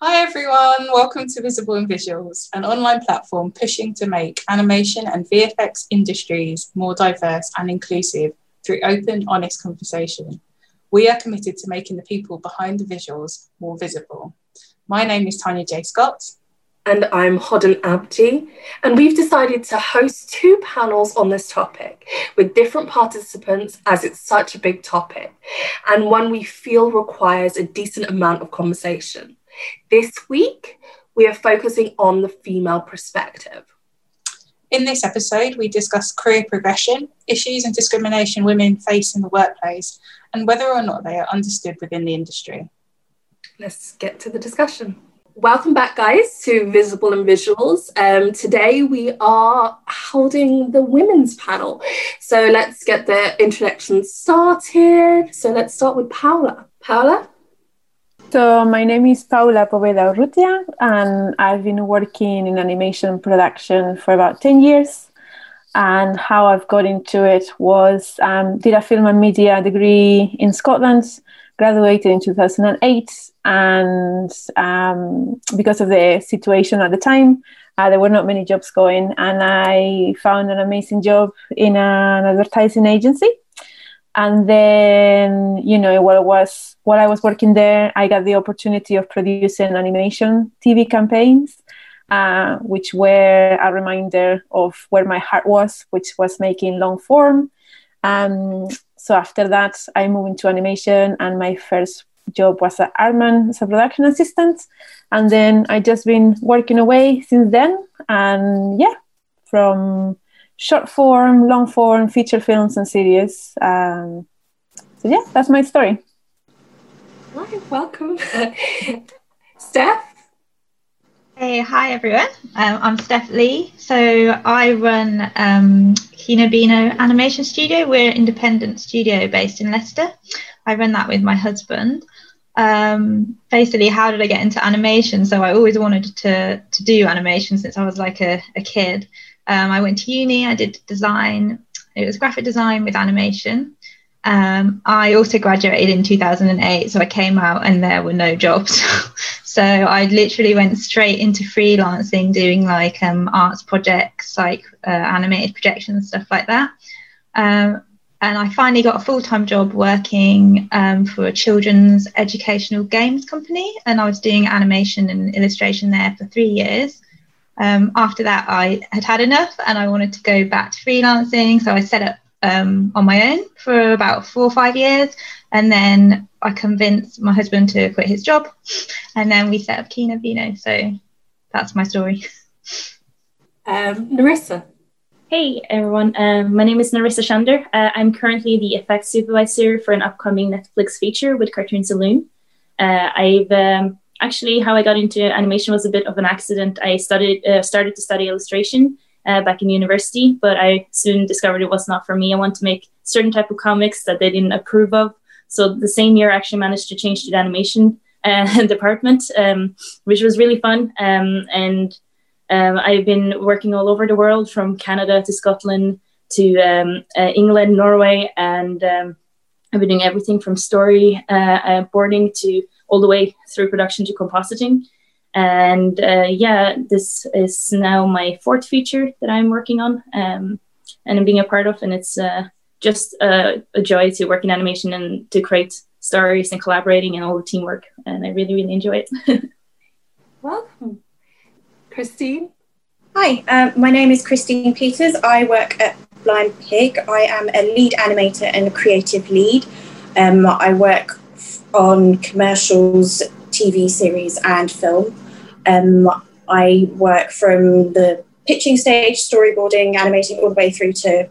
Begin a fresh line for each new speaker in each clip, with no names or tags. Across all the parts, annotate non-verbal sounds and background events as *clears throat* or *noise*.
Hi everyone, welcome to Visible and Visuals, an online platform pushing to make animation and VFX industries more diverse and inclusive through open, honest conversation. We are committed to making the people behind the visuals more visible. My name is Tanya J. Scott.
And I'm Hoden Abdi. And we've decided to host two panels on this topic with different participants as it's such a big topic and one we feel requires a decent amount of conversation. This week, we are focusing on the female perspective.
In this episode, we discuss career progression, issues and discrimination women face in the workplace, and whether or not they are understood within the industry.
Let's get to the discussion. Welcome back, guys, to Visible and Visuals. Um, today we are holding the women's panel. So let's get the introduction started. So let's start with Paula. Paula?
So my name is Paula Poveda Urrutia, and I've been working in animation production for about 10 years. And how I've got into it was um, did a film and media degree in Scotland, graduated in 2008, and um, because of the situation at the time, uh, there were not many jobs going, and I found an amazing job in an advertising agency and then you know while I was while I was working there, I got the opportunity of producing animation TV campaigns, uh, which were a reminder of where my heart was, which was making long form. Um, so after that, I moved into animation, and my first job was at Aardman as a production assistant, and then I just been working away since then. And yeah, from short form, long form, feature films, and series. Um, so yeah, that's my story.
Right, welcome, *laughs* Steph.
Hey, hi everyone. Um, I'm Steph Lee. So I run um, Kinobino Animation Studio. We're an independent studio based in Leicester. I run that with my husband. Um, basically, how did I get into animation? So I always wanted to to do animation since I was like a, a kid. Um, I went to uni, I did design, it was graphic design with animation. Um, I also graduated in 2008, so I came out and there were no jobs. *laughs* so I literally went straight into freelancing, doing like um, arts projects, like uh, animated projections, stuff like that. Um, and I finally got a full time job working um, for a children's educational games company, and I was doing animation and illustration there for three years um, after that, I had had enough and I wanted to go back to freelancing. So I set up um, on my own for about four or five years. And then I convinced my husband to quit his job. And then we set up Kina Kinobino. So that's my story.
Um, Narissa.
Hey everyone, um, my name is Narissa Shander. Uh, I'm currently the effects supervisor for an upcoming Netflix feature with Cartoon Saloon. Uh, I've um, actually how I got into animation was a bit of an accident. I studied uh, started to study illustration uh, back in university, but I soon discovered it was not for me. I want to make certain type of comics that they didn't approve of. So the same year, I actually managed to change to the animation uh, *laughs* department, um, which was really fun. Um, and um, I've been working all over the world, from Canada to Scotland to um, uh, England, Norway, and um, I've been doing everything from story uh, uh, boarding to all the way through production to compositing. And uh, yeah, this is now my fourth feature that I'm working on um, and I'm being a part of. And it's uh, just a joy to work in animation and to create stories and collaborating and all the teamwork. And I really, really enjoy it. *laughs*
Welcome. Christine?
Hi, um, my name is Christine Peters. I work at Blind Pig. I am a lead animator and a creative lead. Um, I work on commercials, TV series, and film. Um, I work from the pitching stage, storyboarding, animating, all the way through to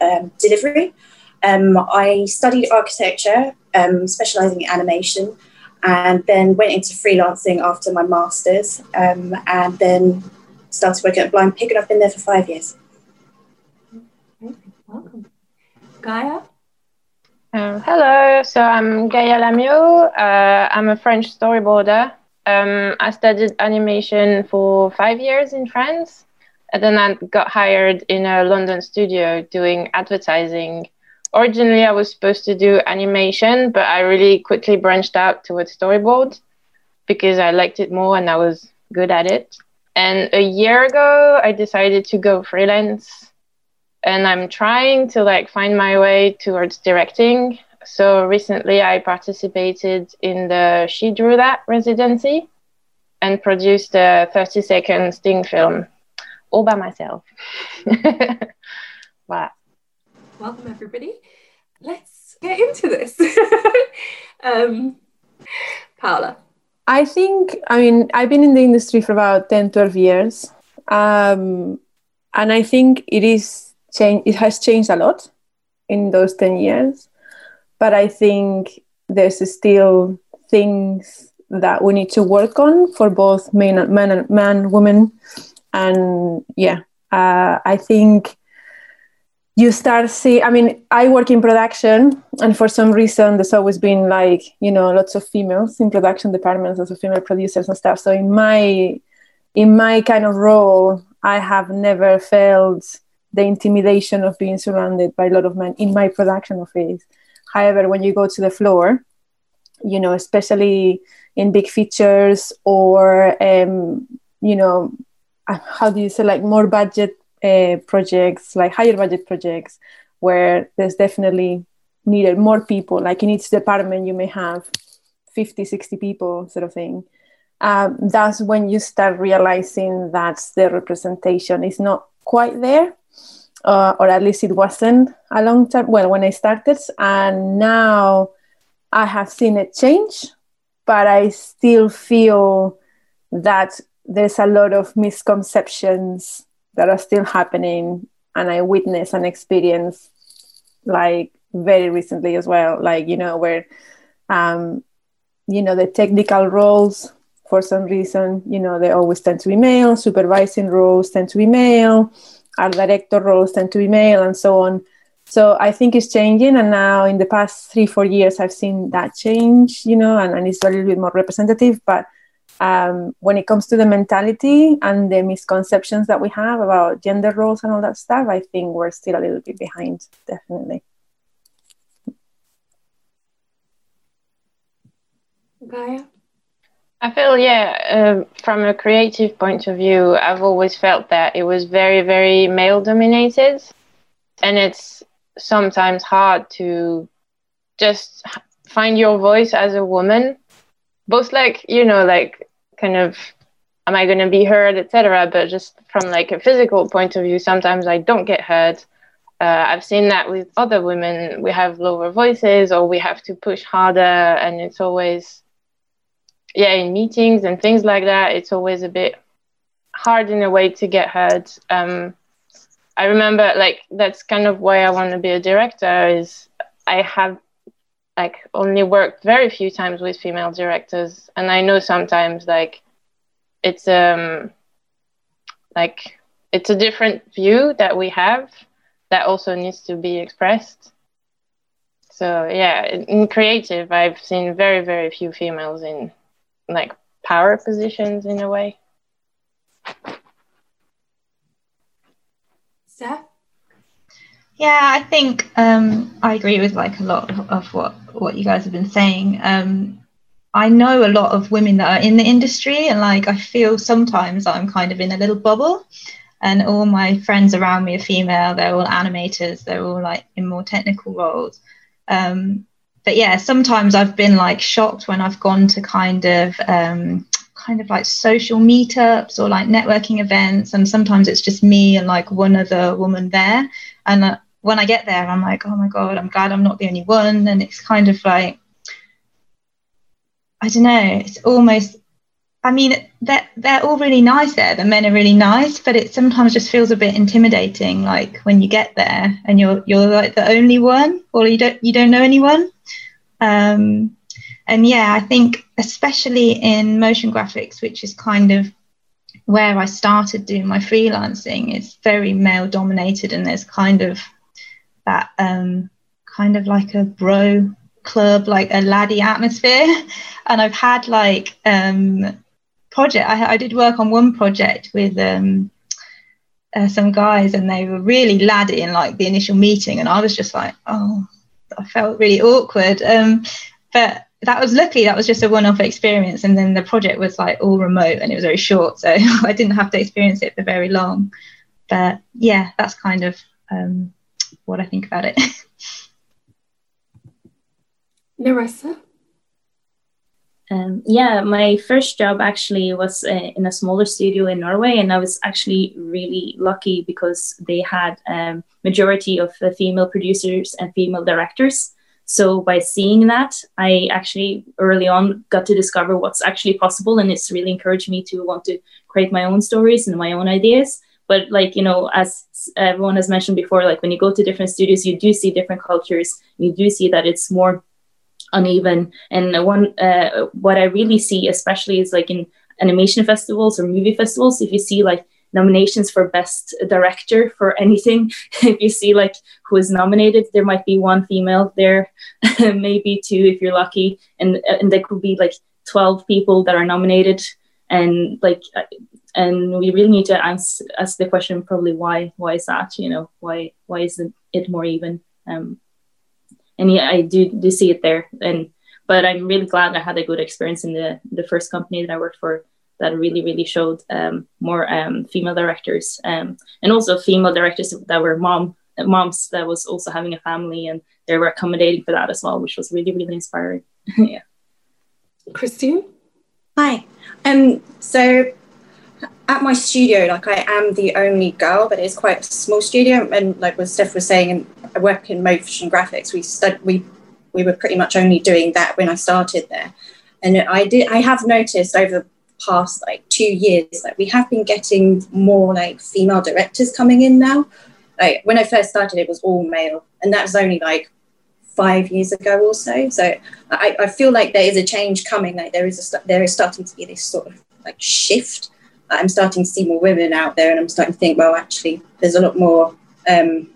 um, delivery. Um, I studied architecture, um, specializing in animation, and then went into freelancing after my master's, um, and then started working at Blind Pig, and I've been there for five years.
Welcome. Gaia?
Um, hello, so I'm Gaia Lamiot. Uh, I'm a French storyboarder. Um, I studied animation for five years in France, and then I got hired in a London studio doing advertising. Originally, I was supposed to do animation, but I really quickly branched out towards storyboard because I liked it more and I was good at it. And a year ago, I decided to go freelance and I'm trying to like find my way towards directing. So recently I participated in the She Drew That residency and produced a 30 second sting film all by myself. *laughs*
wow. Welcome, everybody. Let's get into this. *laughs* um, Paola.
I think, I mean, I've been in the industry for about 10, 12 years. Um, and I think it is change, it has changed a lot in those 10 years. But I think there's still things that we need to work on for both men and men and man, women. And yeah, uh, I think you start see i mean i work in production and for some reason there's always been like you know lots of females in production departments lots of female producers and stuff so in my in my kind of role i have never felt the intimidation of being surrounded by a lot of men in my production office however when you go to the floor you know especially in big features or um, you know uh, how do you say like more budget uh, projects, like higher budget projects, where there's definitely needed more people. Like in each department, you may have 50, 60 people, sort of thing. Um, that's when you start realizing that the representation is not quite there, uh, or at least it wasn't a long time. Well, when I started, and now I have seen it change, but I still feel that there's a lot of misconceptions that are still happening and i witness and experience like very recently as well like you know where um you know the technical roles for some reason you know they always tend to be male supervising roles tend to be male art director roles tend to be male and so on so i think it's changing and now in the past three four years i've seen that change you know and, and it's a little bit more representative but um, when it comes to the mentality and the misconceptions that we have about gender roles and all that stuff, I think we're still a little bit behind, definitely.
Gaia?
I feel, yeah, uh, from a creative point of view, I've always felt that it was very, very male dominated. And it's sometimes hard to just find your voice as a woman both like you know like kind of am I going to be heard, etc. But just from like a physical point of view, sometimes I don't get heard. Uh, I've seen that with other women. We have lower voices, or we have to push harder, and it's always, yeah, in meetings and things like that. It's always a bit hard in a way to get heard. Um, I remember, like, that's kind of why I want to be a director. Is I have like only worked very few times with female directors and i know sometimes like it's um like it's a different view that we have that also needs to be expressed so yeah in creative i've seen very very few females in like power positions in a way
Steph?
Yeah, I think um, I agree with like a lot of what what you guys have been saying. Um, I know a lot of women that are in the industry, and like I feel sometimes I'm kind of in a little bubble, and all my friends around me are female. They're all animators. They're all like in more technical roles. Um, but yeah, sometimes I've been like shocked when I've gone to kind of um, kind of like social meetups or like networking events, and sometimes it's just me and like one other woman there, and uh, when I get there, I'm like, oh my God, I'm glad I'm not the only one. And it's kind of like, I don't know, it's almost, I mean, they're, they're all really nice there. The men are really nice, but it sometimes just feels a bit intimidating, like when you get there and you're, you're like the only one or you don't, you don't know anyone. Um, and yeah, I think especially in motion graphics, which is kind of where I started doing my freelancing, it's very male dominated and there's kind of that um, kind of like a bro club, like a laddie atmosphere. *laughs* And I've had like um, project. I, I did work on one project with um, uh, some guys, and they were really laddie in like the initial meeting, and I was just like, oh, I felt really awkward. Um, but that was lucky that was just a one-off experience and then the project was like all remote and it was very short so *laughs* i didn't have to experience it for very long but yeah that's kind of um, what i think about it *laughs*
Narissa?
Um, yeah, my first job actually was uh, in a smaller studio in Norway, and I was actually really lucky because they had um, majority of the female producers and female directors. So by seeing that, I actually early on got to discover what's actually possible, and it's really encouraged me to want to create my own stories and my own ideas. But like you know, as everyone has mentioned before, like when you go to different studios, you do see different cultures. You do see that it's more uneven. And one, uh, what I really see, especially is like in animation festivals or movie festivals, if you see like nominations for best director for anything, *laughs* if you see like who is nominated, there might be one female there, *laughs* maybe two if you're lucky, and and there could be like twelve people that are nominated, and like. And we really need to ask, ask the question probably why why is that you know why why isn't it more even um, and yeah, I do do see it there. And but I'm really glad I had a good experience in the the first company that I worked for that really really showed um, more um, female directors um, and also female directors that were mom moms that was also having a family and they were accommodating for that as well, which was really really inspiring. *laughs* yeah.
Christine.
Hi. Um. So at my studio, like I am the only girl, but it's quite a small studio. And like what Steph was saying, I work in motion graphics. We stud- we we were pretty much only doing that when I started there. And I did I have noticed over the past like two years that we have been getting more like female directors coming in now. Like when I first started, it was all male, and that was only like five years ago or so. So I, I feel like there is a change coming. Like there is a there is starting to be this sort of like shift I'm starting to see more women out there, and I'm starting to think, well, actually, there's a lot more, um,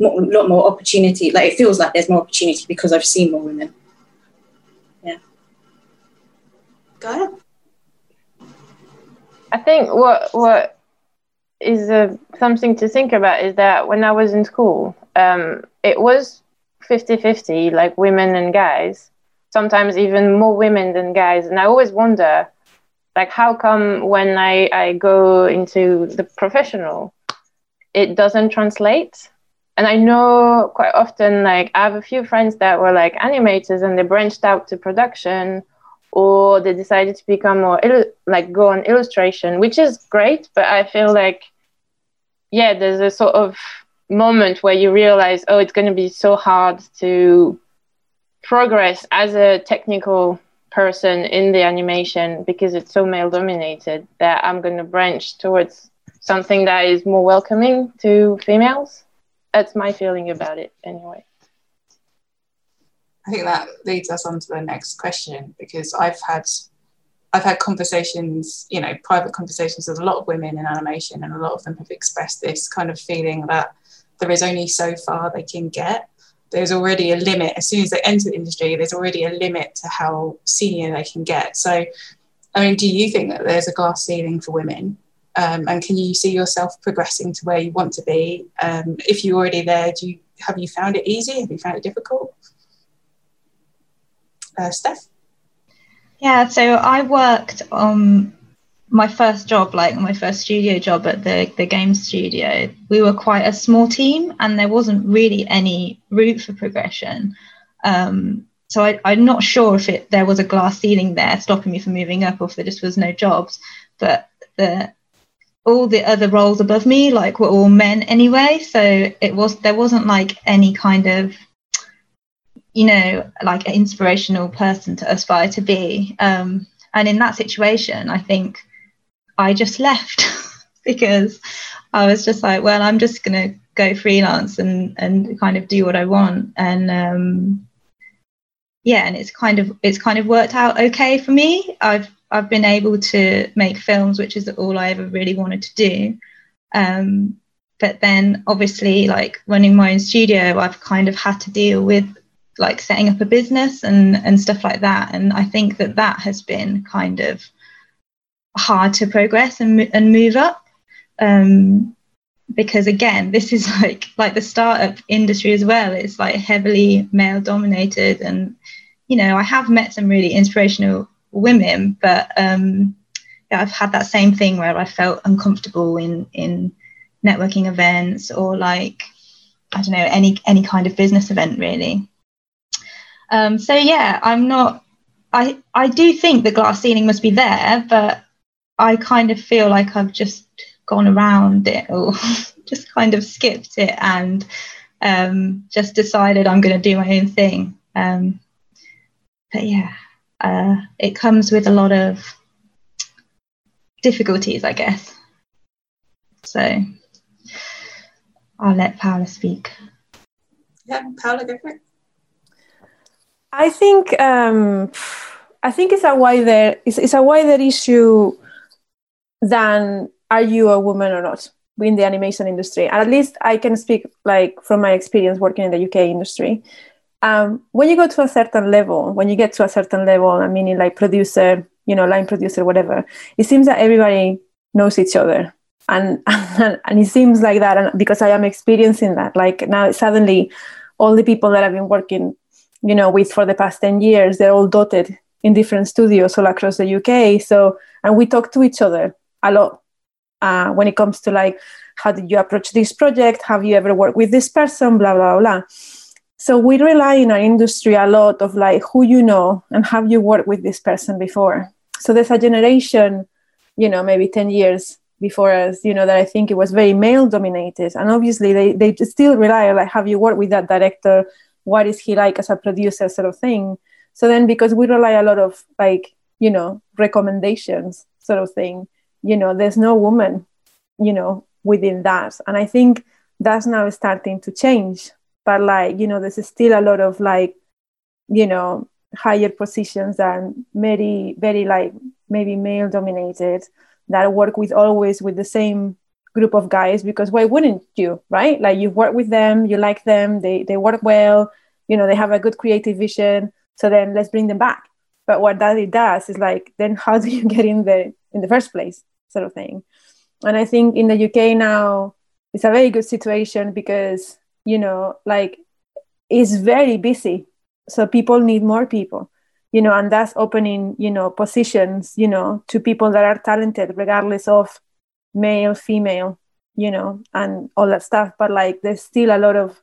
more, lot more opportunity. Like it feels like there's more opportunity because I've seen more women. Yeah.
Go ahead.
I think what what is uh, something to think about is that when I was in school, um, it was 50-50, like women and guys. Sometimes even more women than guys, and I always wonder like how come when I, I go into the professional it doesn't translate? And i know quite often like i have a few friends that were like animators and they branched out to production or they decided to become more like go on illustration which is great but i feel like yeah there's a sort of moment where you realize oh it's going to be so hard to progress as a technical person in the animation because it's so male dominated that I'm going to branch towards something that is more welcoming to females. That's my feeling about it, anyway.
I think that leads us on to the next question because I've had I've had conversations, you know, private conversations with a lot of women in animation, and a lot of them have expressed this kind of feeling that there is only so far they can get there's already a limit as soon as they enter the industry there's already a limit to how senior they can get. So i mean do you think that there's a glass ceiling for women? Um, and can you see yourself progressing to where you want to be? Um, if you're already there do you have you found it easy? Have you found it difficult? Uh, steph?
Yeah so i worked on my first job, like my first studio job at the, the game studio, we were quite a small team and there wasn't really any route for progression. Um, so I, am not sure if it, there was a glass ceiling there stopping me from moving up or if there just was no jobs. But the all the other roles above me like were all men anyway. So it was there wasn't like any kind of you know like an inspirational person to aspire to be. Um, and in that situation, I think I just left *laughs* because I was just like, well, I'm just to go freelance and and kind of do what I want and um, yeah, and it's kind of it's kind of worked out okay for me. I've I've been able to make films, which is all I ever really wanted to do. Um, but then obviously like running my own studio i've kind of had to deal with like setting up a business and and stuff like that and i think that that has been kind of hard to progress and, and move up um, because again *laughs* this is like like the startup industry as well it's like heavily male dominated and you know, I have met some really inspirational women, but um, yeah, I've had that same thing where I felt uncomfortable in in networking events or like I don't know any any kind of business event really. Um, so yeah, I'm not. I I do think the glass ceiling must be there, but I kind of feel like I've just gone around it *laughs* or just kind of skipped it and um, just decided I'm going to do my own thing. Um, but yeah, uh, it comes with a lot of difficulties, I guess. So I'll let Paula speak.
Yeah, Paula, go for it.
I think um, I think it's a wider it's, it's a wider issue than are you a woman or not in the animation industry. And at least I can speak like from my experience working in the UK industry. Um, when you go to a certain level, when you get to a certain level, I mean, like producer, you know, line producer, whatever, it seems that everybody knows each other. *laughs* And, and it seems like that and because I am experiencing that. Like now suddenly all the people that I've been working, you know, with for the past 10 years, they're all dotted in different studios all across the UK. So and we talk to each other a lot uh, when it comes to like how did you approach this project? Have you ever worked with this person? Blah blah blah so we rely in our industry a lot of like who you know and have you worked with this person before. So there's a generation you know maybe 10 years before us you know that i think it was very male dominated. And obviously they, they still rely on like have you worked with that director? What is he like as a producer sort of thing. So then because we rely a lot of like you know recommendations sort of thing you know there's no woman you know within that. And i think that's now starting to change. But like you know there's still a lot of like you know higher positions and very very like maybe male dominated that work with always with the same group of guys because why wouldn't you right? Like you work with them you like them they they work well you know they have a good creative vision. So then let's bring them back. But what that it does is like then how do you get in there in the first place sort of thing. And I think in the UK now, it's a very good situation because, you know, like it's very busy. So people need more people, you know, and that's opening, you know, positions, you know, to people that are talented, regardless of male, female, you know, and all that stuff. But like there's still a lot of,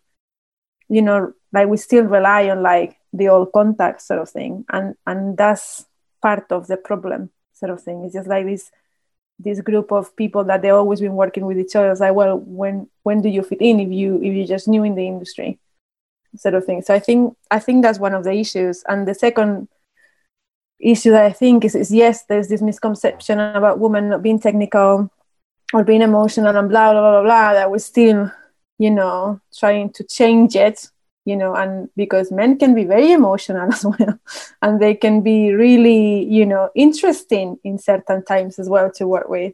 you know, like we still rely on like the old contact sort of thing. And and that's part of the problem sort of thing. It's just like this this group of people that they've always been working with each other. It's like, well, when when do you fit in if you if you're just new in the industry, sort of thing. So I think I think that's one of the issues. And the second issue that I think is, is yes, there's this misconception about women not being technical or being emotional and blah blah blah blah blah that we're still, you know, trying to change it you know and because men can be very emotional *laughs* as well and they can be really you know interesting in certain times as well to work with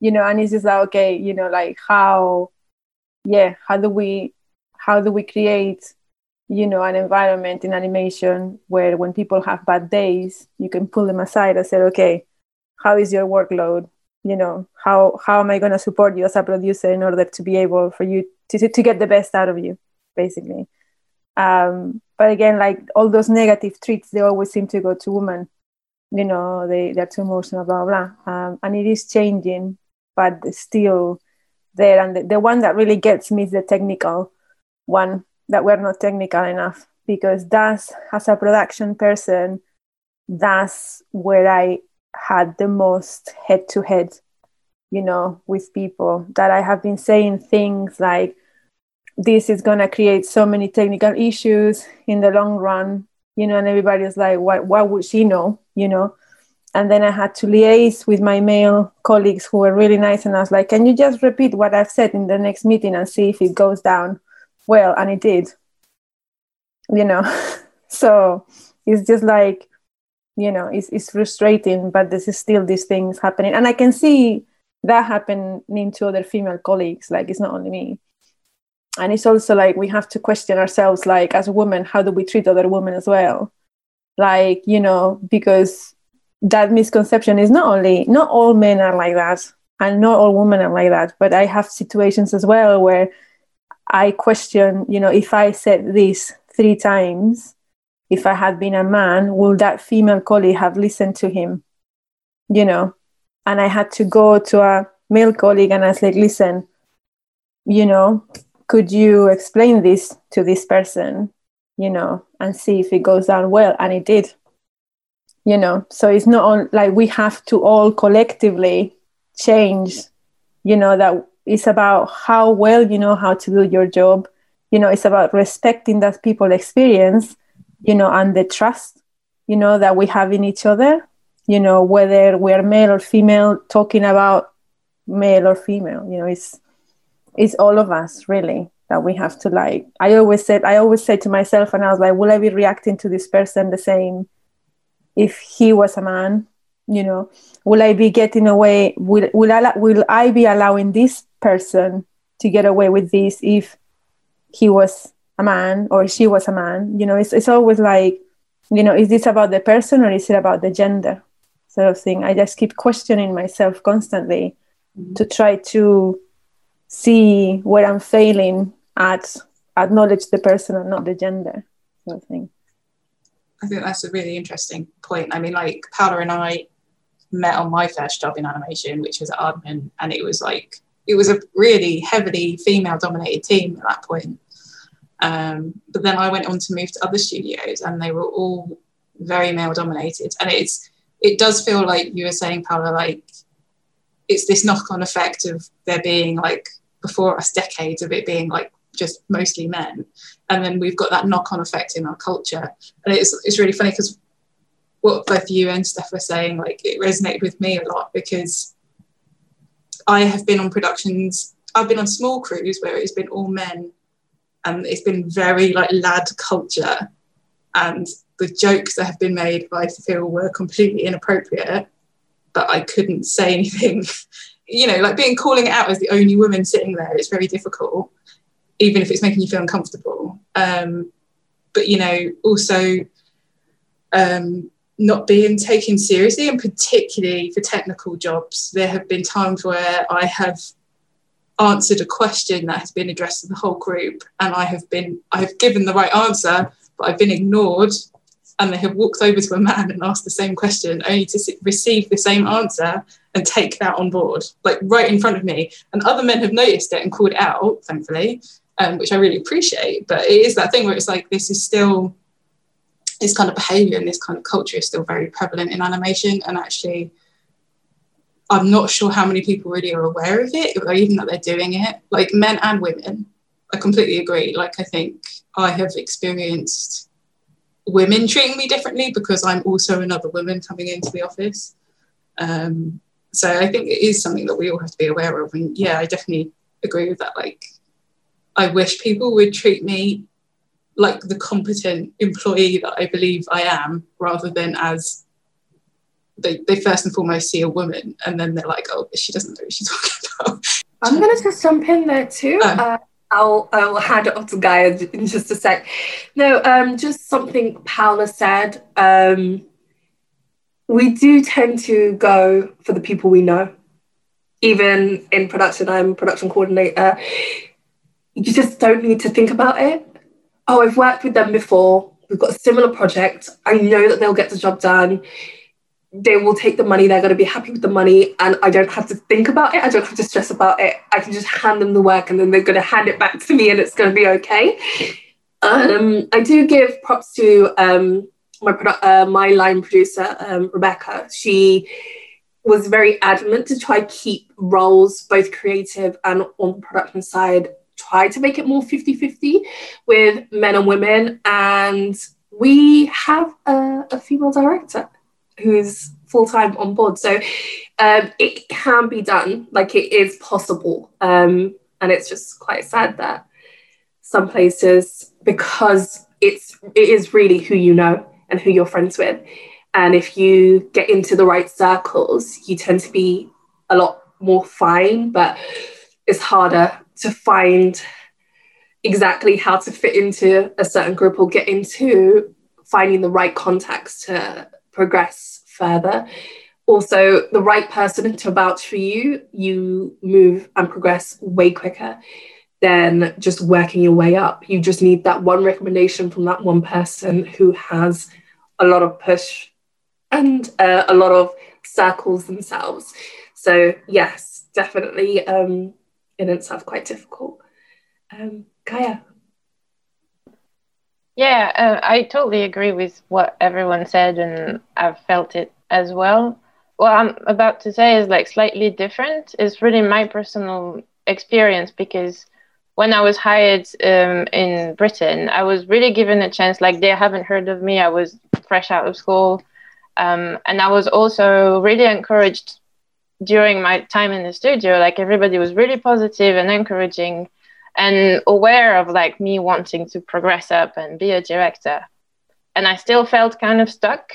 you know and it's just like okay you know like how yeah how do we how do we create you know an environment in animation where when people have bad days you can pull them aside and say okay how is your workload? You know how how am i going to support you as a producer in order to be able for you to, to get the best out of you basically um, but again, like all those negative treats, they always seem to go to women. You know, they, they're too emotional, blah, blah. Um, and it is changing, but still there. And the, the one that really gets me is the technical one, that we're not technical enough. Because that's, as a production person, that's where I had the most head to head, you know, with people that I have been saying things like, this is going to create so many technical issues in the long run you know and everybody's like what, what would she know? You know? And then i had to liaise with my male colleagues who were really nice and i was like can you just repeat what i've said in the next meeting and see if it goes down? Well and it did. You know? *laughs* So it's just like you know it's, it's frustrating but this is still these things happening. And i can see that happening to other female colleagues like it's not only me and it's also like we have to question ourselves like as a woman how do we treat other women as well like you know because that misconception is not only not all men are like that and not all women are like that but i have situations as well where i question you know if i said this three times if I had been a man, would that female colleague have listened to him? You know, and I had to go to a male colleague and I was like, listen, you know, could you explain this to this person, you know, and see if it goes down well? And it did, you know. So it's not on, like we have to all collectively change, you know, that it's about how well you know how to do your job. You know, it's about respecting that people experience, you know, and the trust, you know, that we have in each other, you know, whether we're male or female, talking about male or female, you know, it's it's all of us really that we have to like i always said i always said to myself and i was like will i be reacting to this person the same if he was a man? You know will i be getting away will, will, I, will i be allowing this person to get away with this if he was a man or she was a man? You know it's, it's always like you know is this about the person or is it about the gender sort of thing? I just keep questioning myself constantly mm-hmm. to try to see where I'm failing at acknowledge the person and not the gender sort of thing.
I think that's a really interesting point. I mean, like Paula and I met on my first job in animation, which was at Aardman, and it was like it was a really heavily female dominated team at that point. Um, but then I went on to move to other studios, and they were all very male dominated, and it's it does feel like you were saying, Paula, like it's this knock on effect of there being like before us decades of it being like just mostly men. And then we've got that knock-on effect in our culture. And it's, it's really funny because what both you and Steph were saying like it resonated with me a lot because I have been on productions I've been on small crews where it's been all men and it's been very like lad culture. And the jokes that have been made I feel were completely inappropriate but I couldn't say anything *laughs* you know, like being calling it out as the only woman sitting there, it's very difficult, even if it's making you feel uncomfortable. Um, but you know, also um, not being taken seriously, and particularly for technical jobs, there have been times where I have answered a question that has been addressed to the whole group, and I have been I have given the right answer, but I've been ignored and they have walked over to a man and asked the same question only to receive the same answer and take that on board like right in front of me. And other men have noticed it and called it out thankfully um, which i really appreciate. But it is that thing where it's like this is still this kind of behavior and this kind of culture is still very prevalent in animation. And actually i'm not sure how many people really are aware of it or even that they're doing it. Like men and women i completely agree. Like i think i have experienced women treating me differently because I'm also another woman coming into the office. Um, so I think it is something that we all have to be aware of. And yeah, I definitely agree with that. Like, I wish people would treat me like the competent employee that I believe I am, rather than as they, they first and foremost see a woman and then they're like, oh, she doesn't know what she's *laughs* talking about.
I'm going to just jump in there too. Oh. Uh, I'll, I'll hand it off to Gaia in just a sec. No, um, just something Paula said. Um, we do tend to go for the people we know. Even in production, I'm production coordinator. You just don't need to think about it. Oh, I've worked with them before. We've got a similar project. I know that they'll get the job done they will take the money, they're going to be happy with the money, and I don't have to think about it. I don't have to stress about it. I can just hand them the work, and then they're going to hand it back to me, and it's going to be okay. Um, I do give props to um, my uh, my line producer, um, Rebecca. She was very adamant to try keep roles, both creative and on the production side, try to make it more 50 50 with men and women. And we have a, a female director who's full time on board. So um, it can be done, like it is possible. Um, and it's just quite sad that some places, because it's it is really who you know and who you're friends with. And if you get into the right circles, you tend to be a lot more fine, but it's harder to find exactly how to fit into a certain group or get into finding the right contacts to progress further. Also, the right person to vouch for you, you move and progress way quicker. than just working your way up. You just need that one recommendation from that one person who has a lot of push and uh, a lot of circles themselves. So, yes, definitely um, in itself quite difficult. Um, Gaia.
Yeah, uh, I totally agree with what everyone said, and I've felt it as well. What I'm about to say is like slightly different. It's really my personal experience because when I was hired um, in Britain, I was really given a chance. Like they haven't heard of me. I was fresh out of school, um, and I was also really encouraged during my time in the studio. Like everybody was really positive and encouraging, and aware of like me wanting to progress up and be a director. And I still felt kind of stuck,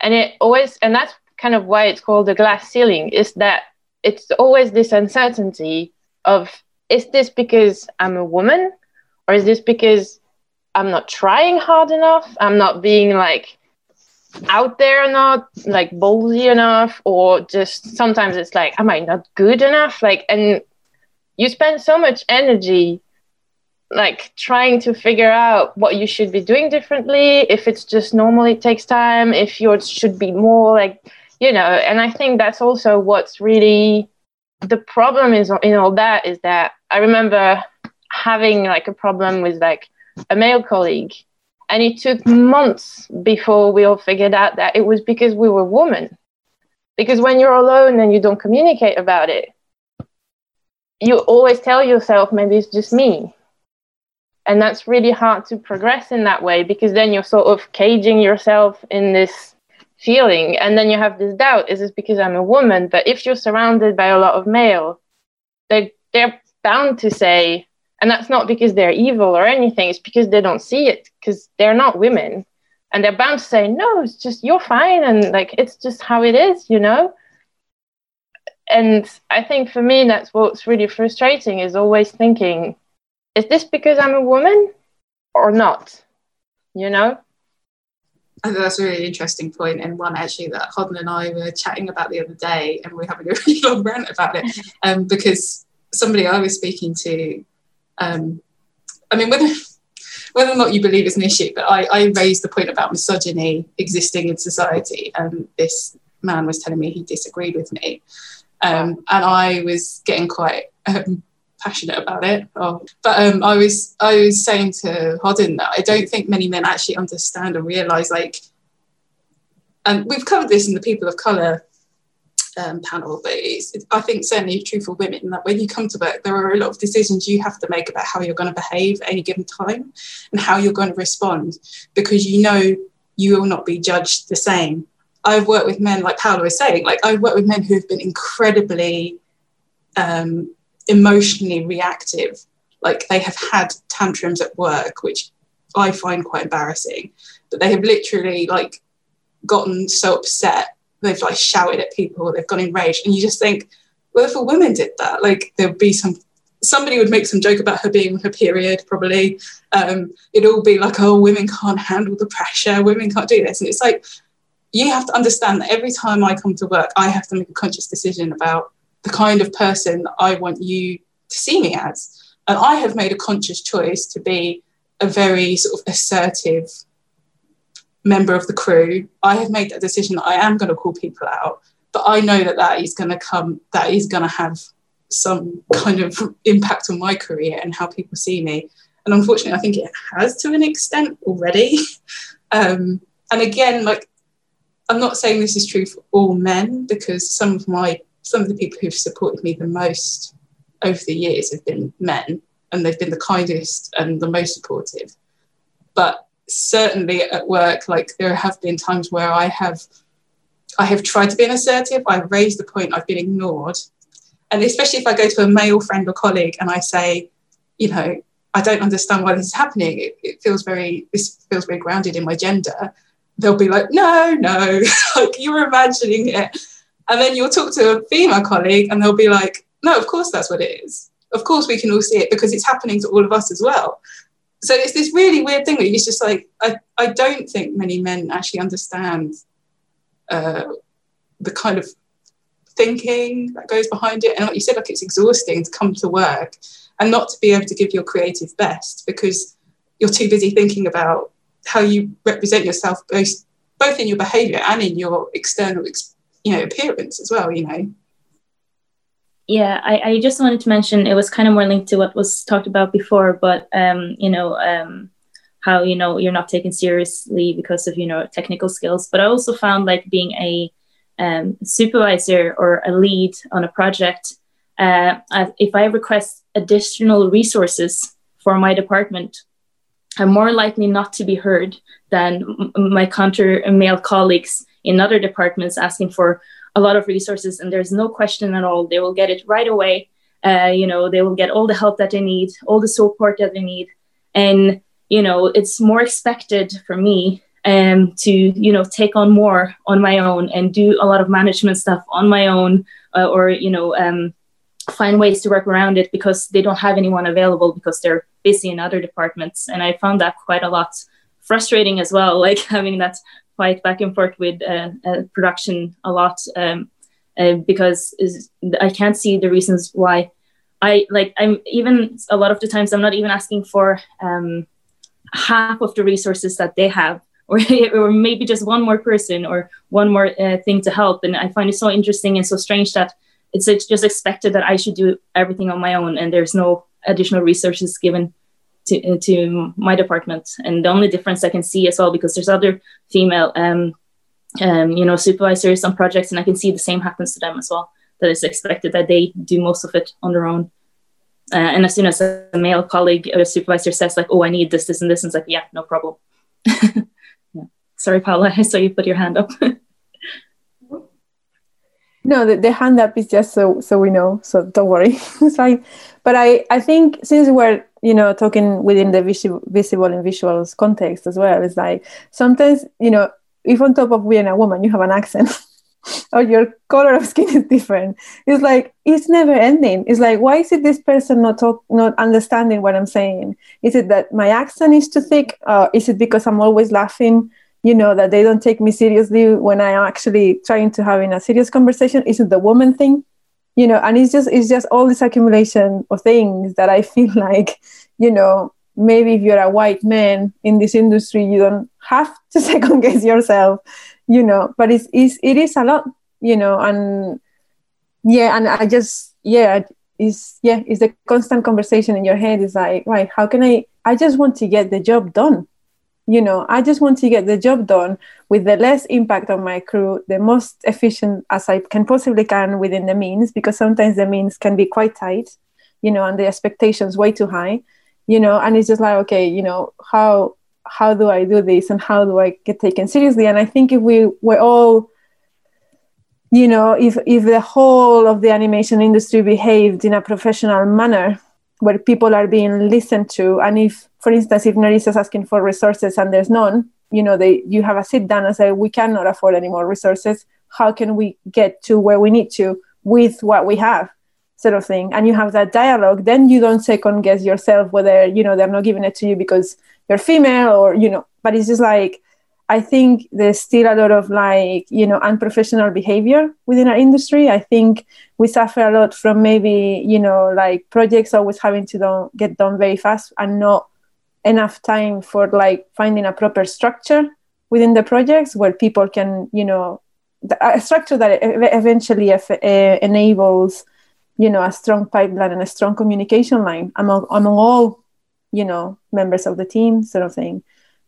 and it always and that's kind of why it's called the glass ceiling. Is that it's always this uncertainty of is this because I'm a woman or is this because I'm not trying hard enough? I'm not being like out there enough, like ballsy enough, or just sometimes it's like, am I not good enough? Like, and you spend so much energy like trying to figure out what you should be doing differently if it's just normal it takes time if yours should be more like you know and i think that's also what's really the problem is in all that is that I remember having like a problem with like a male colleague, and it took months before we all figured out that it was because we were women. Because when you're alone and you don't communicate about it, you always tell yourself maybe it's just me. And that's really hard to progress in that way because then you're sort of caging yourself in this feeling. And then you have this doubt is this because i'm a woman? But if you're surrounded by a lot of male they they're bound to say and that's not because they're evil or anything it's because they don't see it because they're not women. And they're bound to say no it's just you're fine and like it's just how it is you know and i think for me that's what's really frustrating is always thinking is this because i'm a woman or not you know
that's a really interesting point and one actually that Hodden and I were chatting about the other day and we're having a *laughs* really long rant about it um, because somebody I was speaking to, um, I mean, whether, whether or not you believe it's an issue, but I, I raised the point about misogyny existing in society and this man was telling me he disagreed with me. Um, and I was getting quite um, passionate about it. Oh. But um, I was I was saying to Hodden that I don't think many men actually understand or realise like, and we've covered this in the people of colour um, panel, but it's, I think certainly true for women that when you come to work, there are a lot of decisions you have to make about how you're going to behave at any given time and how you're going to respond because you know you will not be judged the same. I've worked with men, like Paolo was saying, like I've worked with men who have been incredibly um, emotionally reactive. Like they have had tantrums at work, which I find quite embarrassing. But they have literally like gotten so upset they've like shouted at people, they've gone enraged, and you just think, well, if a woman did that, like there'd be some somebody would make some joke about her being her period, probably. Um, it'd all be like, oh, women can't handle the pressure, women can't do this. And it's like, you have to understand that every time I come to work, I have to make a conscious decision about the kind of person I want you to see me as. And I have made a conscious choice to be a very sort of assertive member of the crew. I have made that decision that I am going to call people out, but I know that that is going to come, that is going to have some kind of impact on my career and how people see me. And unfortunately, I think it has to an extent already. *laughs* um, and again, like, I'm not saying this is true for all men because some of my some of the people who've supported me the most over the years have been men and they've been the kindest and the most supportive. But certainly at work, like there have been times where I have I have tried to be assertive, I've raised the point, I've been ignored. And especially if I go to a male friend or colleague and I say, you know, I don't understand why this is happening. It, it feels very this feels very grounded in my gender. They'll be like, no, no, *laughs* like you're imagining it. And then you'll talk to a female colleague and they'll be like, no, of course that's what it is. Of course we can all see it because it's happening to all of us as well. So it's this really weird thing where it's just like, I, I don't think many men actually understand uh, the kind of thinking that goes behind it. And like you said, like it's exhausting to come to work and not to be able to give your creative best because you're too busy thinking about how you represent yourself both both in your behavior and in your external you know appearance as well you know?
Yeah I, I just wanted to mention it was kind of more linked to what was talked about before but um you know um how you know you're not taken seriously because of you know technical skills but i also found like being a um, supervisor or a lead on a project uh, if i request additional resources for my department i'm more likely not to be heard than my counter male colleagues in other departments asking for a lot of resources and there's no question at all. They will get it right away. Uh, you know they will get all the help that they need all the support that they need. And you know it's more expected for me um, to you know take on more on my own and do a lot of management stuff on my own uh, or you know um, find ways to work around it because they don't have anyone available because they're busy in other departments and i found that quite a lot frustrating as well *laughs* like having that fight back and forth with uh, uh, production a lot um, uh, because i can't see the reasons why. I like i'm even a lot of the times i'm not even asking for um, half of the resources that they have *laughs* or, or maybe just one more person or one more uh, thing to help. And i find it so interesting and so strange that it's just expected that i should do everything on my own and there's no additional resources given to, uh, to my department and the only difference i can see as well because there's other female um, um, you know supervisors on projects and i can see the same happens to them as well that it's expected that they do most of it on their own uh, and as soon as a male colleague or supervisor says like, "Oh, I need this, this, and this," and it's like, "Yeah, no problem." *laughs* yeah. Sorry, Paula, *laughs* I saw you put your hand up. *laughs*
no, the, the hand up is just so so we know. So don't worry, *laughs* it's fine. But I I think since we're you know talking within the visual visible and visuals context as well, it's like sometimes you know if on top of being a woman you have an accent. *laughs* or your color of skin is different. It's like it's never ending. It's like why is it this person not talk, not understanding what I'm saying? Is it that my accent is too thick? Uh, is it because I'm always laughing? You know that they don't take me seriously when I'm actually trying to having a serious conversation. Is it the woman thing? You know, and it's just it's just all this accumulation of things that I *laughs* feel like you know maybe if you're a white man in this industry, you don't have to *laughs* second guess yourself you know but it's, it's it is a lot you know and yeah and i just yeah is yeah it's the constant conversation in your head is like right how can i i just want to get the job done you know i just want to get the job done with the less impact on my crew the most efficient as i can possibly can within the means because sometimes the means can be quite tight you know and the expectations way too high you know and it's just like okay you know how how do I do this and how do I get taken seriously? And I think if we were all, you know, if if the whole of the animation industry behaved in a professional manner, where people are being listened to, and if, for instance, if Nerissa is asking for resources and there's none, you know, they you have a sit down and say we cannot afford any more resources. How can we get to where we need to with what we have? sort of thing and you have that dialogue then you don't second guess yourself whether you know they're not giving it to you because you're female or you know but it's just like i think there's still a lot of like you know unprofessional behavior within our industry. I think we suffer a lot from maybe you know like projects always having to do- get done very fast and not enough time for like finding a proper structure within the projects where people can you know a structure that eventually enables you know a strong pipeline and a strong communication line among among all you know members of the team sort of thing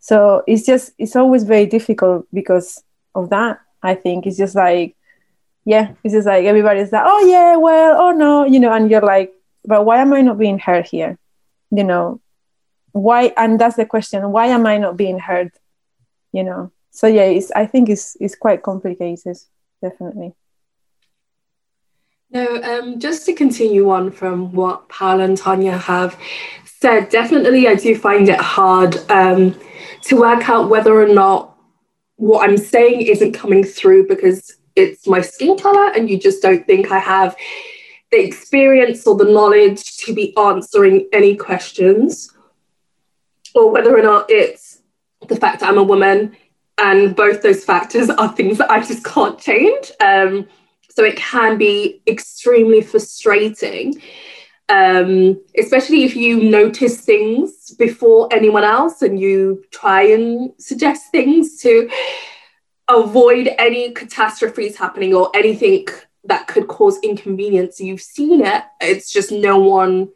so it's just it's always very difficult because of that i think. It's just like yeah it's just like everybody's like oh yeah well oh no you know and you're like but why am i not being heard here? You know why and that's the question why am i not being heard? You know so yeah it's i think it's it's quite complicated definitely.
No, um, just to continue on from what Paul and Tanya have said, definitely I do find it hard um, to work out whether or not what I'm saying isn't coming through because it's my skin color and you just don't think I have the experience or the knowledge to be answering any questions, or whether or not it's the fact that I'm a woman and both those factors are things that I just can't change. Um, So it can be extremely frustrating, um, especially if you notice things before anyone else and you try and suggest things to avoid any catastrophes happening or anything that could cause inconvenience. You've seen it, it's just no one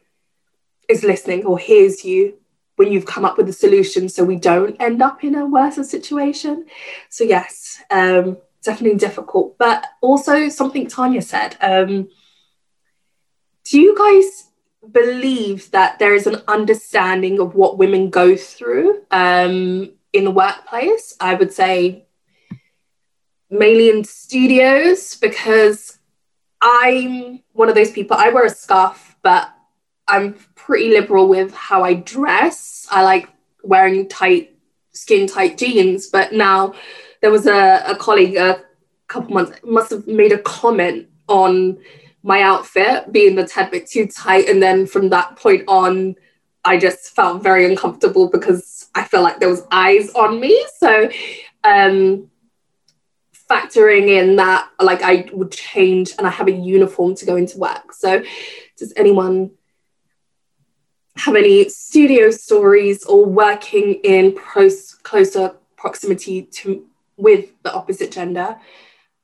is listening or hears you when you've come up with a solution so we don't end up in a worse situation. So, yes, um, definitely difficult. But also, something Tanya said um, do you guys believe that there is an understanding of what women go through um, in the workplace? I would say mainly in studios because I'm one of those people, I wear a scarf, but I'm pretty liberal with how I dress. I like wearing tight, skin tight jeans, but now there was a, a colleague a couple months must have made a comment on my outfit being a tad bit too tight. And then from that point on, I just felt very uncomfortable because I felt like there was eyes on me. So um factoring in that like I would change and I have a uniform to go into work. So does anyone have any studio stories or working in close, closer proximity to with the opposite gender,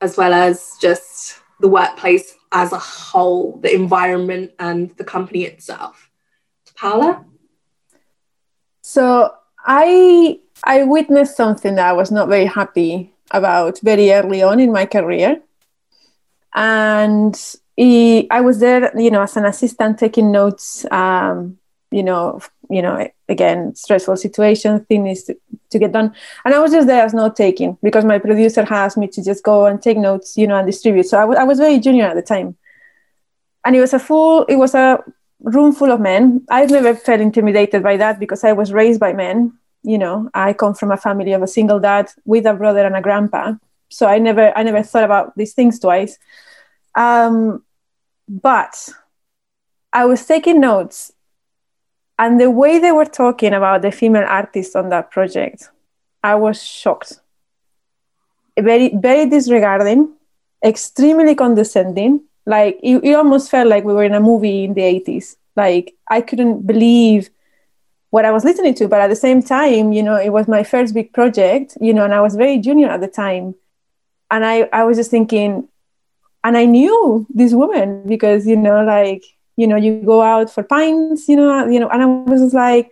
as well as just the workplace as a whole, the environment and the company itself. Paula?
So I I witnessed something that I was not very happy about very early on in my career. And he, I was there, you know, as an assistant taking notes um, you know, you know, again, stressful situation, things to, to get done. And I was just there as note taking because my producer asked me to just go and take notes, you know, and distribute. So I, w- I was very junior at the time. And it was a full, it was a room full of men. I've never felt intimidated by that because I was raised by men. You know, I come from a family of a single dad with a brother and a grandpa. So I never, I never thought about these things twice. Um, but I was taking notes and the way they were talking about the female artists on that project, I was shocked. Very, very disregarding, extremely condescending. Like it, it almost felt like we were in a movie in the 80s. Like I couldn't believe what I was listening to, but at the same time, you know, it was my first big project, you know, and I was very junior at the time. And I, I was just thinking, and I knew this woman because, you know, like you know you go out for pints you know you know and i was just like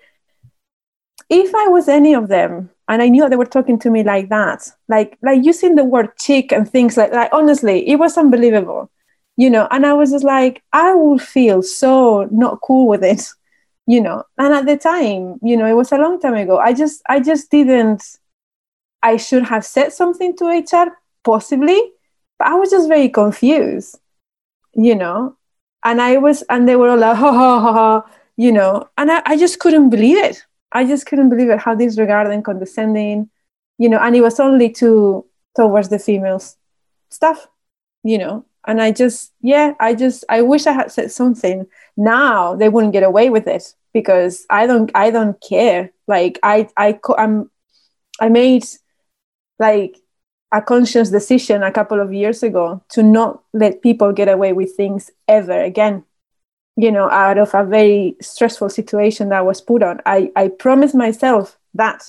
if i was any of them and i knew they were talking to me like that like like using the word chick and things like like honestly it was unbelievable you know and i was just like i would feel so not cool with it *laughs* you know and at the time you know it was a long time ago i just i just didn't i should have said something to hr possibly but i was just very confused you know and I was, and they were all like, ha ha ha ha, you know, and I, I just couldn't believe it. I just couldn't believe it how disregarding, condescending, you know, and it was only to towards the females stuff, you know. And I just, yeah, I just, I wish I had said something. Now they wouldn't get away with it because I don't, I don't care. Like I, I, I'm, I made like a conscious decision a couple of years ago to not let people get away with things ever again. You know out of a very stressful situation that was put on. I i promised myself that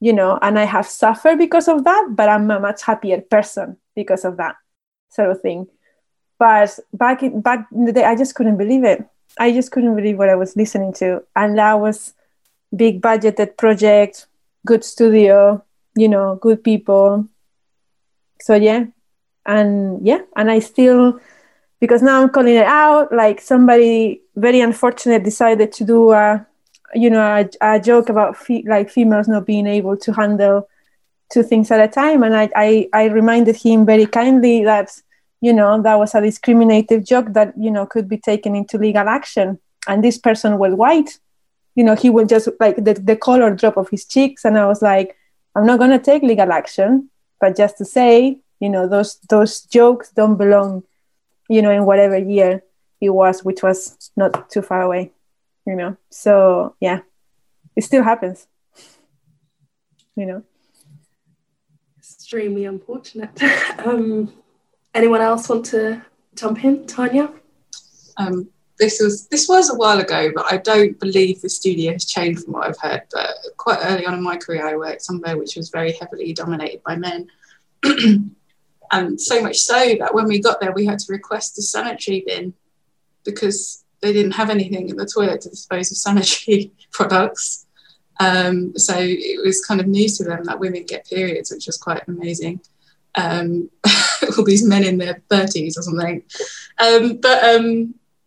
you know and i have suffered because of that but i'm a much happier person because of that sort of thing. But back in back in the day i just couldn't believe it. I just couldn't believe what i was listening to. And that was big budgeted project good studio you know good people so yeah. And yeah. And i still because now i'm calling it out like somebody very unfortunate decided to do a you know a, a joke about fe- like females not being able to handle two things at a time. And I, I i reminded him very kindly that you know that was a discriminative joke that you know could be taken into legal action. And this person was white. You know he would just like the, the color drop of his cheeks. And i was like i'm not going to take legal action but just to say you know those those jokes don't belong you know in whatever year it was which was not too far away you know so yeah it still happens *laughs* you know
extremely unfortunate *laughs* um Anyone else want to jump in? Tanya?
Um, this was this was a while ago, but I don't believe the studio has changed from what I've heard. But quite early on in my career, I worked somewhere which was very heavily dominated by men, *clears throat* and so much so that when we got there, we had to request a sanitary bin because they didn't have anything in the toilet to dispose of sanitary *laughs* products. Um, so it was kind of new to them that women get periods, which was quite amazing. Um, *laughs* all these men in their 30s or something. Um, but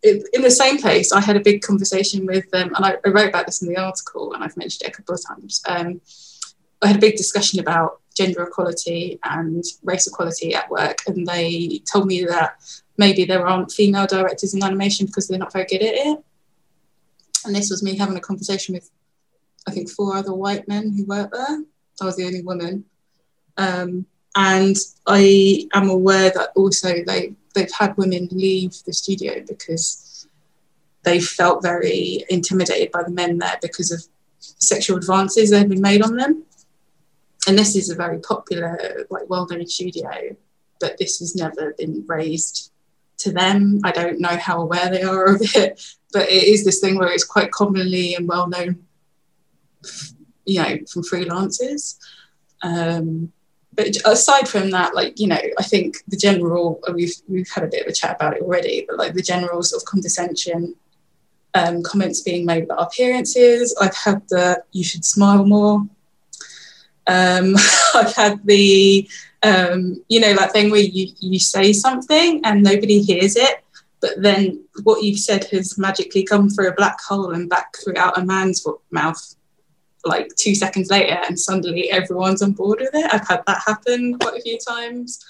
um, in the same place, I had a big conversation with them, and I, I, wrote about this in the article, and I've mentioned it a couple of times. Um, I had a big discussion about gender equality and race equality at work, and they told me that maybe there aren't female directors in animation because they're not very good at it. And this was me having a conversation with, I think, four other white men who work there. I was the only woman. Um, and I am aware that also they they've had women leave the studio because they felt very intimidated by the men there because of sexual advances that have been made on them. And this is a very popular, like well-known studio, but this has never been raised to them. I don't know how aware they are of it, but it is this thing where it's quite commonly and well known, you know, from freelancers. Um, but aside from that, like you know, I think the general we've we've had a bit of a chat about it already, but like the general sort of condescension um, comments being made about appearances. I've had the you should smile more. Um, *laughs* I've had the um, you know that thing where you you say something and nobody hears it, but then what you've said has magically come through a black hole and back throughout a man's mouth like two seconds later and suddenly everyone's on board with it. I've had that happen quite a few times.